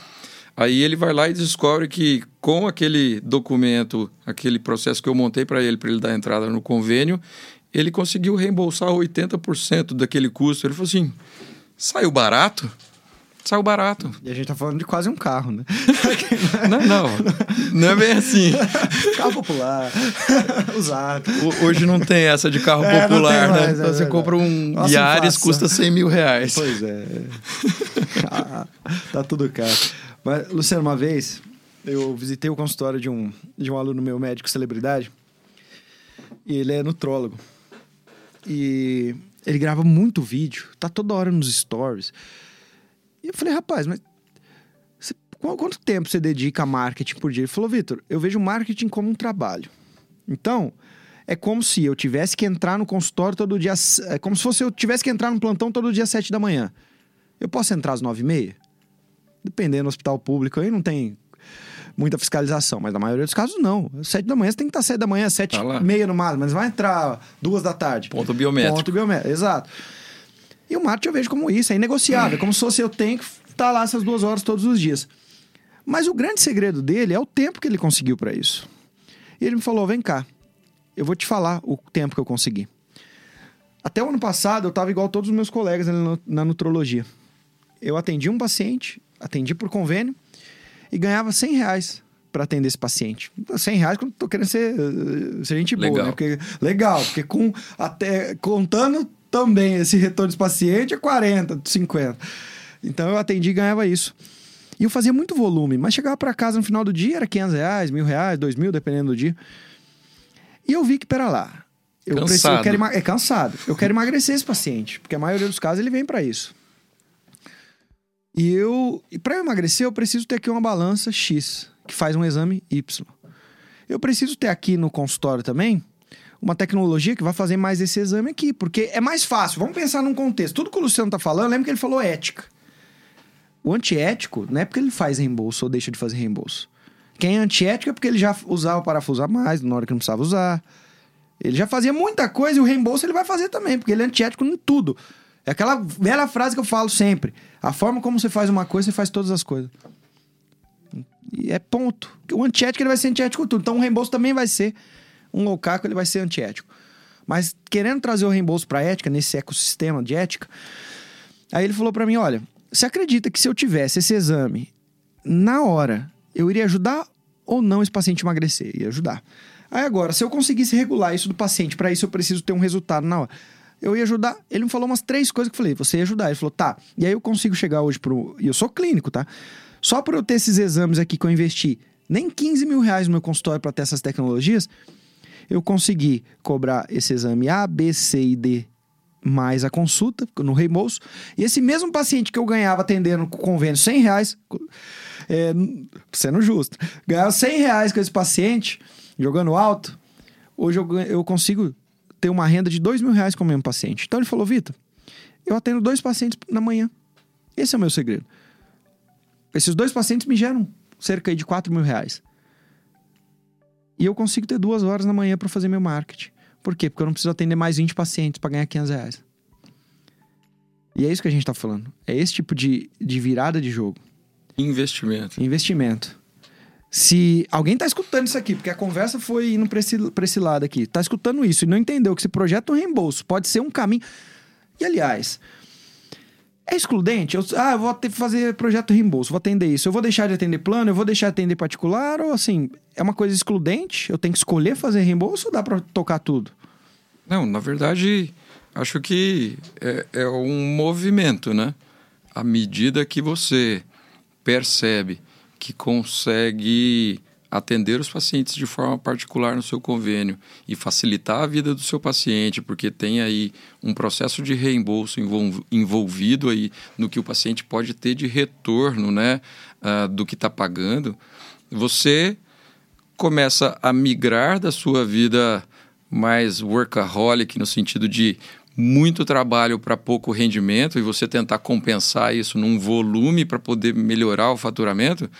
[SPEAKER 1] Aí ele vai lá e descobre que com aquele documento, aquele processo que eu montei para ele, para ele dar entrada no convênio, ele conseguiu reembolsar 80% daquele custo. Ele falou assim: saiu barato? Saiu barato.
[SPEAKER 2] E a gente tá falando de quase um carro, né?
[SPEAKER 1] não, não. Não é bem assim.
[SPEAKER 2] carro popular. Usado.
[SPEAKER 1] Hoje não tem essa de carro é, popular, né? Mais, é Você compra um Nossa, Yaris, custa 100 mil reais.
[SPEAKER 2] Pois é. Ah, tá tudo caro. Mas, Luciano, uma vez eu visitei o consultório de um, de um aluno meu médico celebridade. E ele é nutrólogo. E ele grava muito vídeo, tá toda hora nos stories. E eu falei, rapaz, mas você, quanto tempo você dedica a marketing por dia? Ele falou, Vitor, eu vejo marketing como um trabalho. Então, é como se eu tivesse que entrar no consultório todo dia. É como se fosse eu tivesse que entrar no plantão todo dia às sete da manhã. Eu posso entrar às nove e meia? Dependendo do hospital público, aí não tem muita fiscalização, mas na maioria dos casos não. Sete da manhã você tem que estar sete da manhã, sete tá e meia no máximo, mas vai entrar duas da tarde.
[SPEAKER 1] Ponto biométrico.
[SPEAKER 2] Ponto biométrico, exato. E o marketing eu vejo como isso, é inegociável, é como se fosse eu tenho que estar lá essas duas horas todos os dias. Mas o grande segredo dele é o tempo que ele conseguiu para isso. E ele me falou: vem cá, eu vou te falar o tempo que eu consegui. Até o ano passado eu estava igual todos os meus colegas na nutrologia. Eu atendi um paciente, atendi por convênio e ganhava 100 reais para atender esse paciente. 100 reais quando tô querendo ser, ser gente boa, legal. né? Porque, legal, porque com, até, contando também esse retorno desse paciente é 40, 50. Então eu atendi e ganhava isso. E eu fazia muito volume, mas chegava para casa no final do dia, era 500 reais, mil reais, dois mil, dependendo do dia. E eu vi que, pera lá, eu preciso, eu quero é cansado. Eu quero emagrecer esse paciente, porque a maioria dos casos ele vem para isso. E eu, e para emagrecer, eu preciso ter aqui uma balança X, que faz um exame Y. Eu preciso ter aqui no consultório também uma tecnologia que vai fazer mais esse exame aqui, porque é mais fácil. Vamos pensar num contexto. Tudo que o Luciano tá falando, lembra que ele falou ética. O antiético não é porque ele faz reembolso ou deixa de fazer reembolso. Quem é antiético é porque ele já usava o parafuso a mais na hora que não precisava usar. Ele já fazia muita coisa e o reembolso ele vai fazer também, porque ele é antiético em tudo. É aquela velha frase que eu falo sempre. A forma como você faz uma coisa, você faz todas as coisas. E é ponto. O antiético ele vai ser antiético tudo. Então o reembolso também vai ser um loucaco, ele vai ser antiético. Mas querendo trazer o reembolso para ética, nesse ecossistema de ética, aí ele falou para mim: olha, você acredita que se eu tivesse esse exame na hora, eu iria ajudar ou não esse paciente emagrecer? Ia ajudar. Aí agora, se eu conseguisse regular isso do paciente, para isso eu preciso ter um resultado na hora. Eu ia ajudar. Ele me falou umas três coisas que eu falei, você ia ajudar. Ele falou, tá. E aí eu consigo chegar hoje pro. E eu sou clínico, tá? Só por eu ter esses exames aqui que eu investi nem 15 mil reais no meu consultório para ter essas tecnologias, eu consegui cobrar esse exame A, B, C e D mais a consulta no reembolso. E esse mesmo paciente que eu ganhava atendendo com convênio 100 reais, é, sendo justo, ganhava 100 reais com esse paciente, jogando alto, hoje eu, eu consigo ter uma renda de 2 mil reais com o mesmo paciente. Então ele falou, Vitor, eu atendo dois pacientes na manhã. Esse é o meu segredo. Esses dois pacientes me geram cerca de 4 mil reais. E eu consigo ter duas horas na manhã para fazer meu marketing. Por quê? Porque eu não preciso atender mais 20 pacientes para ganhar 500 reais. E é isso que a gente está falando. É esse tipo de, de virada de jogo.
[SPEAKER 1] Investimento.
[SPEAKER 2] Investimento. Se alguém está escutando isso aqui, porque a conversa foi indo para esse, esse lado aqui, está escutando isso e não entendeu que esse projeto um reembolso pode ser um caminho. E aliás, é excludente? Eu, ah, eu vou ter fazer projeto reembolso, vou atender isso. Eu vou deixar de atender plano, eu vou deixar de atender particular, ou assim, é uma coisa excludente? Eu tenho que escolher fazer reembolso ou dá para tocar tudo?
[SPEAKER 1] Não, na verdade, acho que é, é um movimento, né? À medida que você percebe que consegue atender os pacientes de forma particular no seu convênio e facilitar a vida do seu paciente, porque tem aí um processo de reembolso envolvido aí no que o paciente pode ter de retorno, né, uh, do que está pagando, você começa a migrar da sua vida mais workaholic no sentido de muito trabalho para pouco rendimento e você tentar compensar isso num volume para poder melhorar o faturamento,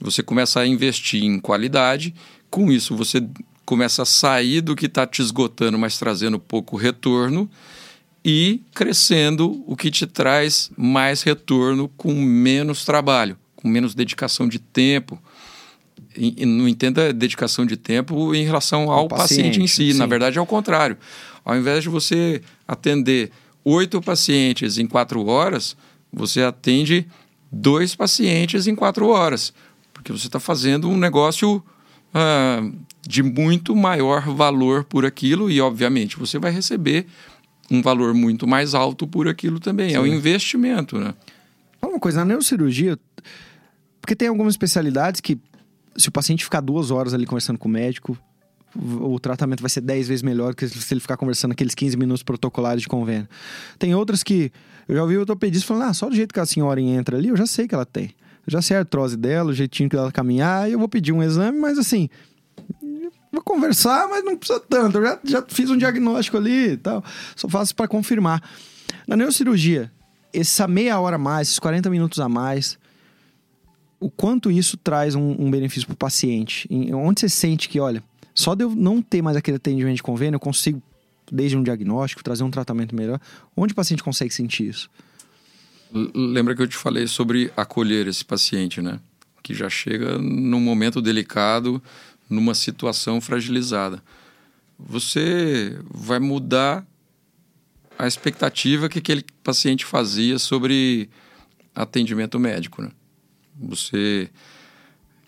[SPEAKER 1] você começa a investir em qualidade. Com isso, você começa a sair do que está te esgotando, mas trazendo pouco retorno e crescendo o que te traz mais retorno com menos trabalho, com menos dedicação de tempo. E, não entenda dedicação de tempo em relação ao paciente, paciente em si. Sim. Na verdade, é o contrário. Ao invés de você atender oito pacientes em quatro horas, você atende dois pacientes em quatro horas, porque você está fazendo um negócio ah, de muito maior valor por aquilo e, obviamente, você vai receber um valor muito mais alto por aquilo também. Sim. É um investimento, né?
[SPEAKER 2] Uma coisa, na neurocirurgia, porque tem algumas especialidades que, se o paciente ficar duas horas ali conversando com o médico, o tratamento vai ser 10 vezes melhor que se ele ficar conversando aqueles 15 minutos protocolares de convênio. Tem outras que eu já ouvi ortopedista falando: ah, só do jeito que a senhora entra ali, eu já sei que ela tem. Eu já sei a artrose dela, o jeitinho que ela caminhar, eu vou pedir um exame, mas assim. Vou conversar, mas não precisa tanto. Eu já, já fiz um diagnóstico ali e tal. Só faço para confirmar. Na neurocirurgia, essa meia hora a mais, esses 40 minutos a mais, o quanto isso traz um, um benefício para o paciente? Onde você sente que, olha, só de eu não ter mais aquele atendimento de convênio, eu consigo, desde um diagnóstico, trazer um tratamento melhor. Onde o paciente consegue sentir isso?
[SPEAKER 1] Lembra que eu te falei sobre acolher esse paciente, né? Que já chega num momento delicado, numa situação fragilizada. Você vai mudar a expectativa que aquele paciente fazia sobre atendimento médico, né? Você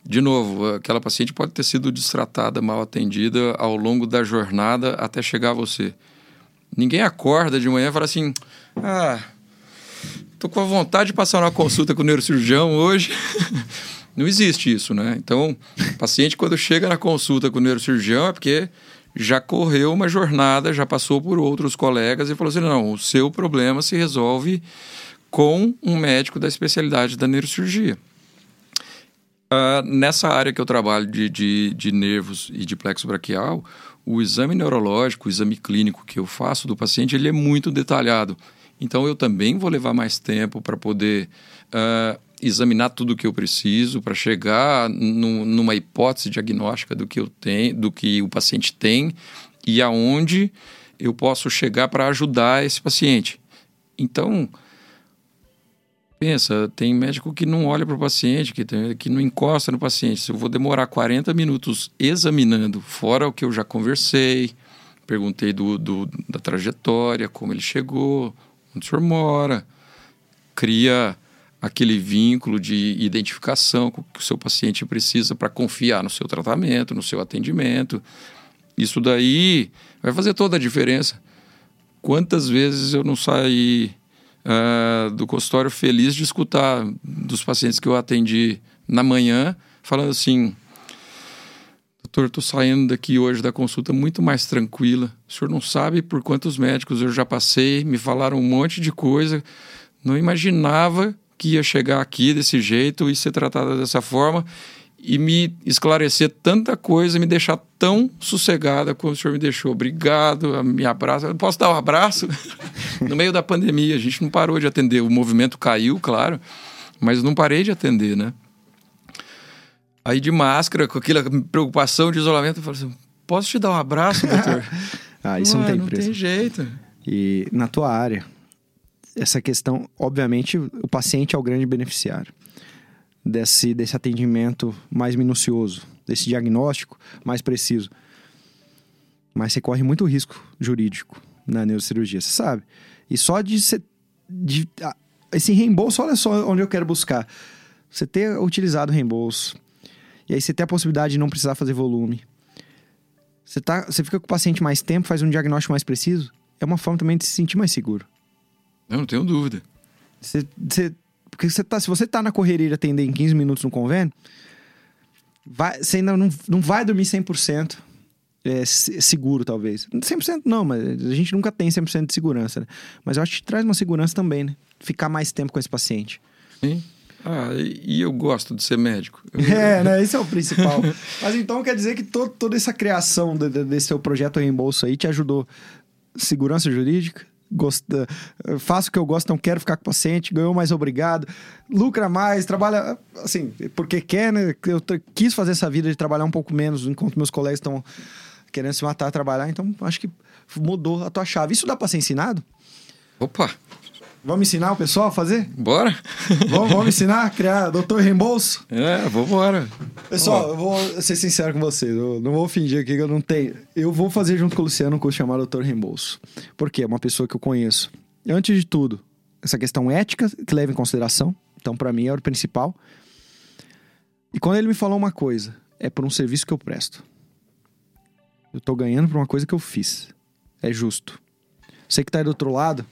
[SPEAKER 1] de novo, aquela paciente pode ter sido destratada, mal atendida ao longo da jornada até chegar a você. Ninguém acorda de manhã e fala assim: ah, tô com a vontade de passar uma consulta com o neurocirurgião hoje. Não existe isso, né? Então, o paciente, quando chega na consulta com o neurocirurgião, é porque já correu uma jornada, já passou por outros colegas e falou assim: não, o seu problema se resolve com um médico da especialidade da neurocirurgia. Uh, nessa área que eu trabalho de, de, de, nervos e de plexo braquial, o exame neurológico, o exame clínico que eu faço do paciente, ele é muito detalhado. Então eu também vou levar mais tempo para poder uh, examinar tudo o que eu preciso, para chegar no, numa hipótese diagnóstica do que eu tenho, do que o paciente tem e aonde eu posso chegar para ajudar esse paciente. Então, pensa, tem médico que não olha para o paciente, que, tem, que não encosta no paciente. Se eu vou demorar 40 minutos examinando, fora o que eu já conversei, perguntei do, do da trajetória, como ele chegou, onde o senhor mora, cria aquele vínculo de identificação que o seu paciente precisa para confiar no seu tratamento, no seu atendimento. Isso daí vai fazer toda a diferença. Quantas vezes eu não saí uh, do consultório feliz de escutar dos pacientes que eu atendi na manhã falando assim: Doutor, estou saindo daqui hoje da consulta muito mais tranquila. O senhor não sabe por quantos médicos eu já passei, me falaram um monte de coisa. Não imaginava que ia chegar aqui desse jeito e ser tratada dessa forma e me esclarecer tanta coisa, me deixar tão sossegada como o senhor me deixou. Obrigado, me abraça. Eu posso dar um abraço? no meio da pandemia, a gente não parou de atender. O movimento caiu, claro, mas não parei de atender, né? Aí de máscara, com aquela preocupação de isolamento, eu falei assim: posso te dar um abraço, doutor?
[SPEAKER 2] ah, isso não, não tem preço.
[SPEAKER 1] Não tem jeito.
[SPEAKER 2] E na tua área, essa questão, obviamente, o paciente é o grande beneficiário desse, desse atendimento mais minucioso, desse diagnóstico mais preciso. Mas você corre muito risco jurídico na neurocirurgia, você sabe. E só de, ser, de esse reembolso, olha só onde eu quero buscar. Você ter utilizado o reembolso, e aí você ter a possibilidade de não precisar fazer volume. Você, tá, você fica com o paciente mais tempo, faz um diagnóstico mais preciso. É uma forma também de se sentir mais seguro.
[SPEAKER 1] Eu não tenho dúvida.
[SPEAKER 2] Você, você, porque você tá, se você tá na correria de atender em 15 minutos no convênio, vai, você ainda não, não vai dormir 100% é, seguro, talvez. 100% não, mas a gente nunca tem 100% de segurança, né? Mas eu acho que traz uma segurança também, né? Ficar mais tempo com esse paciente.
[SPEAKER 1] Sim. Ah, e, eu gosto de ser médico.
[SPEAKER 2] É, né? Esse é o principal. mas então quer dizer que todo, toda essa criação de, de, desse seu projeto reembolso aí te ajudou segurança jurídica, gosta, faço o que eu gosto, não quero ficar com o paciente, ganhou mais obrigado, lucra mais, trabalha assim, porque quer, né? Eu quis fazer essa vida de trabalhar um pouco menos enquanto meus colegas estão querendo se matar a trabalhar, então acho que mudou a tua chave. Isso dá para ser ensinado?
[SPEAKER 1] Opa,
[SPEAKER 2] Vamos ensinar o pessoal a fazer?
[SPEAKER 1] Bora!
[SPEAKER 2] Vamos, vamos ensinar a criar doutor reembolso?
[SPEAKER 1] É, vamos embora.
[SPEAKER 2] Pessoal, eu vou ser sincero com vocês. Eu não vou fingir aqui que eu não tenho. Eu vou fazer junto com o Luciano um curso chamado Doutor Reembolso. Por quê? É uma pessoa que eu conheço. Antes de tudo, essa questão ética que leva em consideração. Então, para mim, é o principal. E quando ele me falou uma coisa, é por um serviço que eu presto. Eu tô ganhando por uma coisa que eu fiz. É justo. Você que tá aí do outro lado,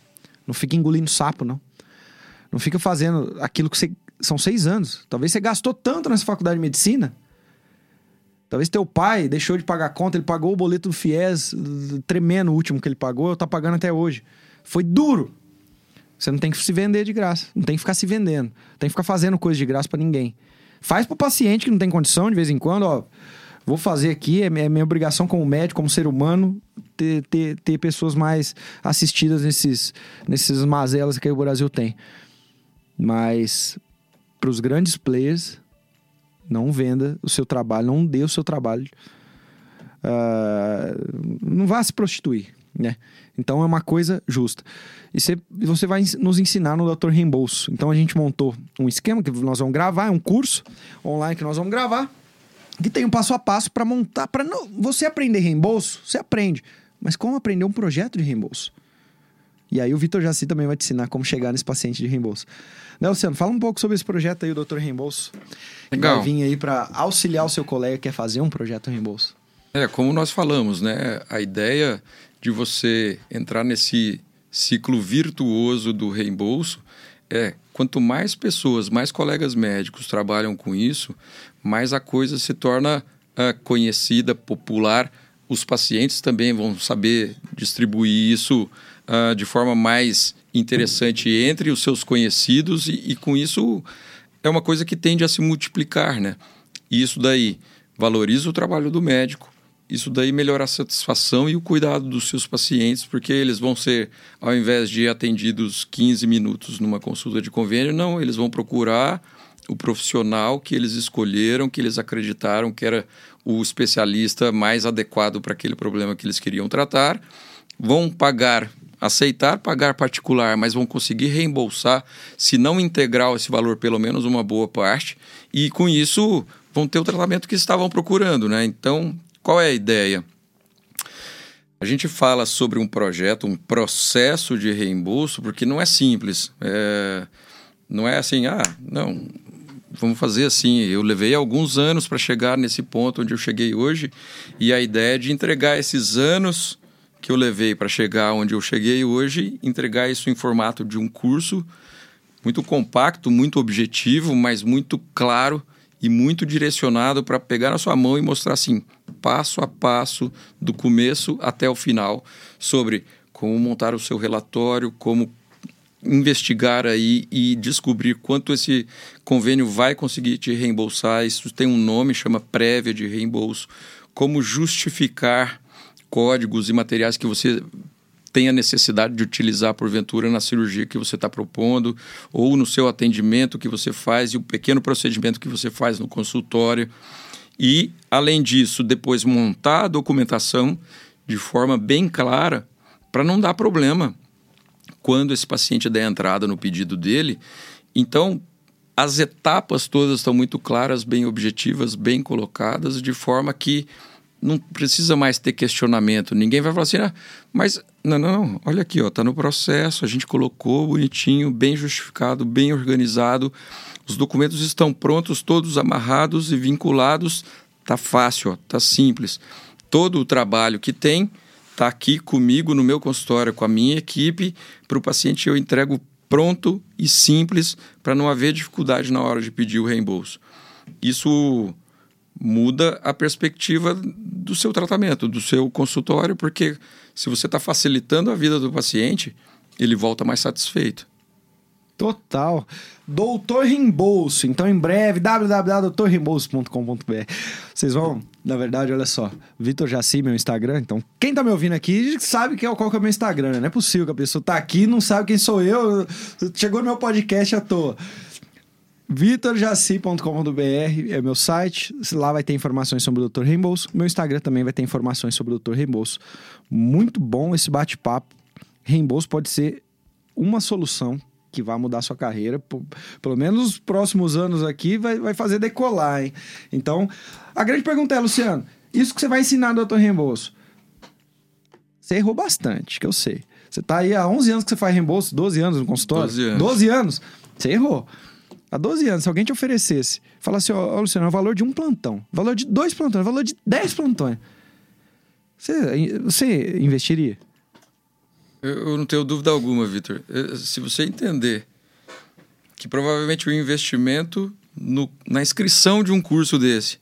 [SPEAKER 2] não fica engolindo sapo, não. Não fica fazendo aquilo que você. São seis anos. Talvez você gastou tanto nessa faculdade de medicina. Talvez teu pai deixou de pagar a conta, ele pagou o boleto do FIES, tremendo o último que ele pagou, eu tá pagando até hoje. Foi duro. Você não tem que se vender de graça. Não tem que ficar se vendendo. Tem que ficar fazendo coisa de graça para ninguém. Faz pro paciente que não tem condição, de vez em quando, ó. Vou fazer aqui, é minha obrigação como médico, como ser humano, ter, ter, ter pessoas mais assistidas nesses, nesses mazelas que o Brasil tem. Mas para os grandes players, não venda o seu trabalho, não dê o seu trabalho. Uh, não vá se prostituir, né? Então é uma coisa justa. E você, você vai nos ensinar no Doutor Reembolso. Então a gente montou um esquema que nós vamos gravar, é um curso online que nós vamos gravar, que tem um passo a passo para montar. para Você aprender reembolso, você aprende. Mas como aprender um projeto de reembolso? E aí o Vitor Jaci também vai te ensinar como chegar nesse paciente de reembolso. Né, Luciano, fala um pouco sobre esse projeto aí, o Doutor Reembolso.
[SPEAKER 1] Legal.
[SPEAKER 2] Vai vir aí para auxiliar o seu colega que quer fazer um projeto de reembolso.
[SPEAKER 1] É, como nós falamos, né? A ideia de você entrar nesse ciclo virtuoso do reembolso é quanto mais pessoas, mais colegas médicos trabalham com isso, mais a coisa se torna uh, conhecida, popular os pacientes também vão saber distribuir isso uh, de forma mais interessante entre os seus conhecidos e, e, com isso é uma coisa que tende a se multiplicar, né? E isso daí valoriza o trabalho do médico, isso daí melhora a satisfação e o cuidado dos seus pacientes, porque eles vão ser, ao invés de atendidos 15 minutos numa consulta de convênio, não, eles vão procurar o profissional que eles escolheram, que eles acreditaram que era o especialista mais adequado para aquele problema que eles queriam tratar, vão pagar aceitar pagar particular, mas vão conseguir reembolsar, se não integral esse valor, pelo menos uma boa parte, e com isso vão ter o tratamento que estavam procurando, né? Então, qual é a ideia? A gente fala sobre um projeto, um processo de reembolso, porque não é simples. É... Não é assim, ah, não, vamos fazer assim. Eu levei alguns anos para chegar nesse ponto onde eu cheguei hoje, e a ideia é de entregar esses anos que eu levei para chegar onde eu cheguei hoje, entregar isso em formato de um curso muito compacto, muito objetivo, mas muito claro e muito direcionado para pegar na sua mão e mostrar assim, passo a passo, do começo até o final, sobre como montar o seu relatório, como investigar aí e descobrir quanto esse convênio vai conseguir te reembolsar. Isso tem um nome, chama prévia de reembolso. Como justificar códigos e materiais que você tem a necessidade de utilizar porventura na cirurgia que você está propondo ou no seu atendimento que você faz e o pequeno procedimento que você faz no consultório. E, além disso, depois montar a documentação de forma bem clara para não dar problema quando esse paciente der entrada no pedido dele. Então, as etapas todas estão muito claras, bem objetivas, bem colocadas, de forma que não precisa mais ter questionamento. Ninguém vai falar assim, ah, mas não, não, não, olha aqui, ó, tá no processo, a gente colocou bonitinho, bem justificado, bem organizado. Os documentos estão prontos, todos amarrados e vinculados. Tá fácil, ó, tá simples. Todo o trabalho que tem tá aqui comigo no meu consultório, com a minha equipe, para o paciente eu entrego pronto e simples para não haver dificuldade na hora de pedir o reembolso. Isso muda a perspectiva do seu tratamento, do seu consultório, porque se você está facilitando a vida do paciente, ele volta mais satisfeito.
[SPEAKER 2] Total. Doutor Reembolso. Então, em breve, www.doutorreembolso.com.br. Vocês vão, na verdade, olha só. Vitor Jaci, meu Instagram. Então, quem tá me ouvindo aqui sabe é, qual que é o meu Instagram, né? Não é possível que a pessoa tá aqui e não sabe quem sou eu. Chegou no meu podcast à toa vitorjaci.com.br é meu site. Lá vai ter informações sobre o Dr. Reembolso. Meu Instagram também vai ter informações sobre o Dr. Reembolso. Muito bom esse bate-papo. Reembolso pode ser uma solução que vai mudar a sua carreira. Pelo menos nos próximos anos aqui vai, vai fazer decolar, hein? Então, a grande pergunta é, Luciano, isso que você vai ensinar no Dr. Reembolso, você errou bastante, que eu sei. Você está aí há 11 anos que você faz reembolso, 12 anos no consultório?
[SPEAKER 1] 12 anos.
[SPEAKER 2] 12 anos. Você errou. Há 12 anos, se alguém te oferecesse, falasse, ó, oh, Luciano, é o valor de um plantão, valor de dois plantões, valor de 10 plantões, você, você investiria?
[SPEAKER 1] Eu, eu não tenho dúvida alguma, Vitor. Se você entender que provavelmente o investimento no, na inscrição de um curso desse,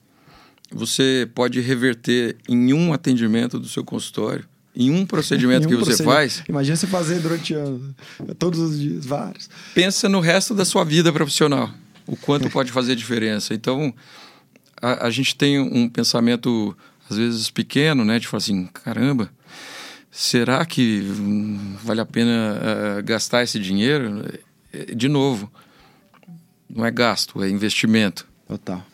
[SPEAKER 1] você pode reverter em um atendimento do seu consultório, em um procedimento em um que você faz.
[SPEAKER 2] Imagina você fazer durante anos, todos os dias, vários.
[SPEAKER 1] Pensa no resto da sua vida profissional, o quanto pode fazer diferença. Então, a, a, gente tem um pensamento, às vezes, pequeno, né? De falar assim, caramba, será que vale a pena uh, gastar esse dinheiro? De novo, não é gasto, é investimento.
[SPEAKER 2] Total.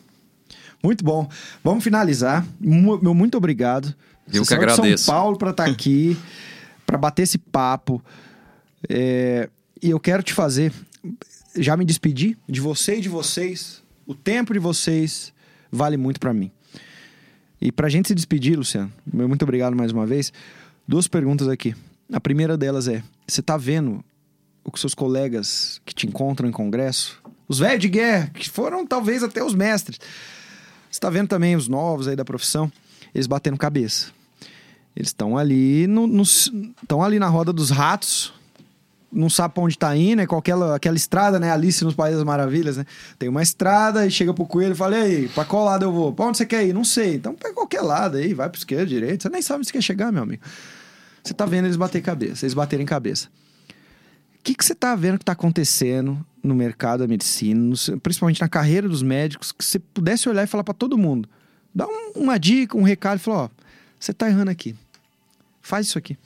[SPEAKER 2] Muito bom. Vamos finalizar. Meu muito obrigado.
[SPEAKER 1] Eu que agradeço.
[SPEAKER 2] São Paulo para estar tá aqui, para bater esse papo. É, e eu quero te fazer, já me despedir de você e de vocês. O tempo de vocês vale muito para mim. E para a gente se despedir, Luciano, muito obrigado mais uma vez. Duas perguntas aqui. A primeira delas é: você está vendo o que seus colegas que te encontram em congresso, os velhos de guerra, que foram talvez até os mestres, você está vendo também os novos aí da profissão, eles batendo cabeça. Eles estão ali estão ali na roda dos ratos, não sabe pra onde tá indo, é com aquela, estrada, né? Alice nos Países das Maravilhas, né? Tem uma estrada e chega pro coelho e fala: E aí, pra qual lado eu vou? Pra onde você quer ir? Não sei. Então pega qualquer lado aí, vai pro esquerdo, direito. Você nem sabe onde você quer chegar, meu amigo. Você tá vendo eles bater cabeça, eles baterem cabeça. O que, que você tá vendo que tá acontecendo no mercado da medicina, no, principalmente na carreira dos médicos, que você pudesse olhar e falar para todo mundo? Dá um, uma dica, um recado e falar: Ó, você tá errando aqui. Faz isso aqui.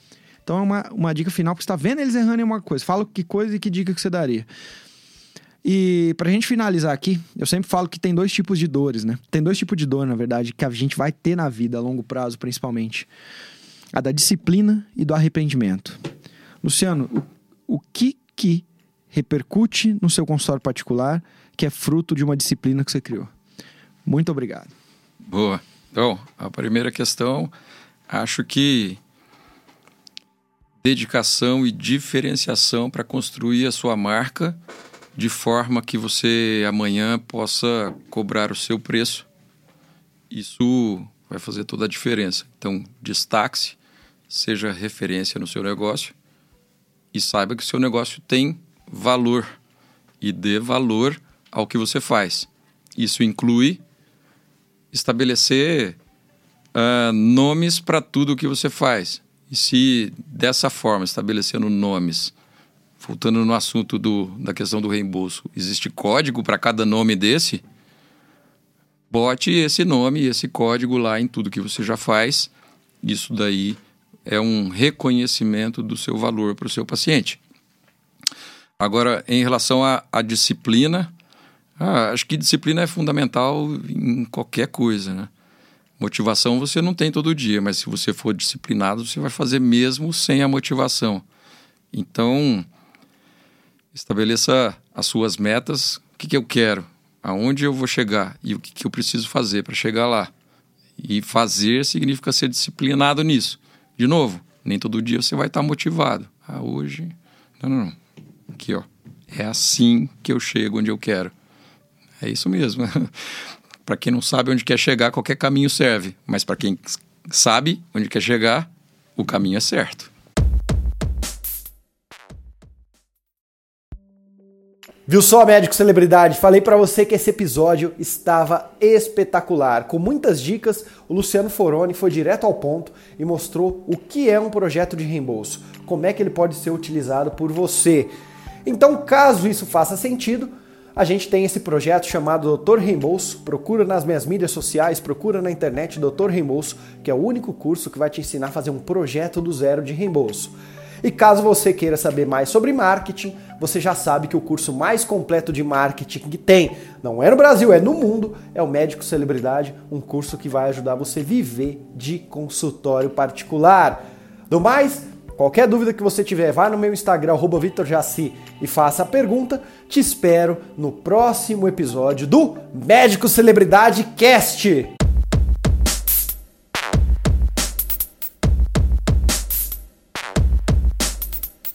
[SPEAKER 2] Então é uma, uma dica final, porque você está vendo eles errando em uma coisa. Fala que coisa e que dica que você daria. E pra gente finalizar aqui, eu sempre falo que tem dois tipos de dores, né? Tem dois tipos de dor, na verdade, que a gente vai ter na vida a longo prazo, principalmente. A da disciplina e do arrependimento.
[SPEAKER 3] Luciano, o, o que que repercute no seu consultório particular que é fruto de uma disciplina que você criou? Muito obrigado.
[SPEAKER 1] Boa. Então, a primeira questão, acho que dedicação e diferenciação para construir a sua marca de forma que você amanhã possa cobrar o seu preço. Isso vai fazer toda a diferença. Então, destaque-se, seja referência no seu negócio e saiba que o seu negócio tem valor e dê valor ao que você faz. Isso inclui estabelecer uh, nomes para tudo o que você faz. E se dessa forma, estabelecendo nomes, voltando no assunto do, da questão do reembolso, existe código para cada nome desse, bote esse nome e esse código lá em tudo que você já faz. Isso daí é um reconhecimento do seu valor para o seu paciente. Agora, em relação à, à disciplina, ah, acho que disciplina é fundamental em qualquer coisa, né? Motivação você não tem todo dia, mas se você for disciplinado, você vai fazer mesmo sem a motivação. Então, estabeleça as suas metas, o que, que eu quero, aonde eu vou chegar e o que, que eu preciso fazer para chegar lá. E fazer significa ser disciplinado nisso. De novo, nem todo dia você vai estar motivado. Ah, hoje. Não, não, não. Aqui, ó. É assim que eu chego onde eu quero. É isso mesmo. para quem não sabe onde quer chegar, qualquer caminho serve. Mas para quem sabe onde quer chegar, o caminho é certo.
[SPEAKER 2] Viu só, médico celebridade? Falei para você que esse episódio estava espetacular. Com muitas dicas, o Luciano Foroni foi direto ao ponto e mostrou o que é um projeto de reembolso, como é que ele pode ser utilizado por você. Então, caso isso faça sentido, a gente tem esse projeto chamado Doutor Reembolso. Procura nas minhas mídias sociais, procura na internet Doutor Reembolso, que é o único curso que vai te ensinar a fazer um projeto do zero de reembolso. E caso você queira saber mais sobre marketing, você já sabe que o curso mais completo de marketing que tem, não é no Brasil, é no mundo, é o Médico Celebridade, um curso que vai ajudar você a viver de consultório particular. Do mais, Qualquer dúvida que você tiver, vai no meu Instagram, VitorJaci, e faça a pergunta. Te espero no próximo episódio do Médico Celebridade Cast.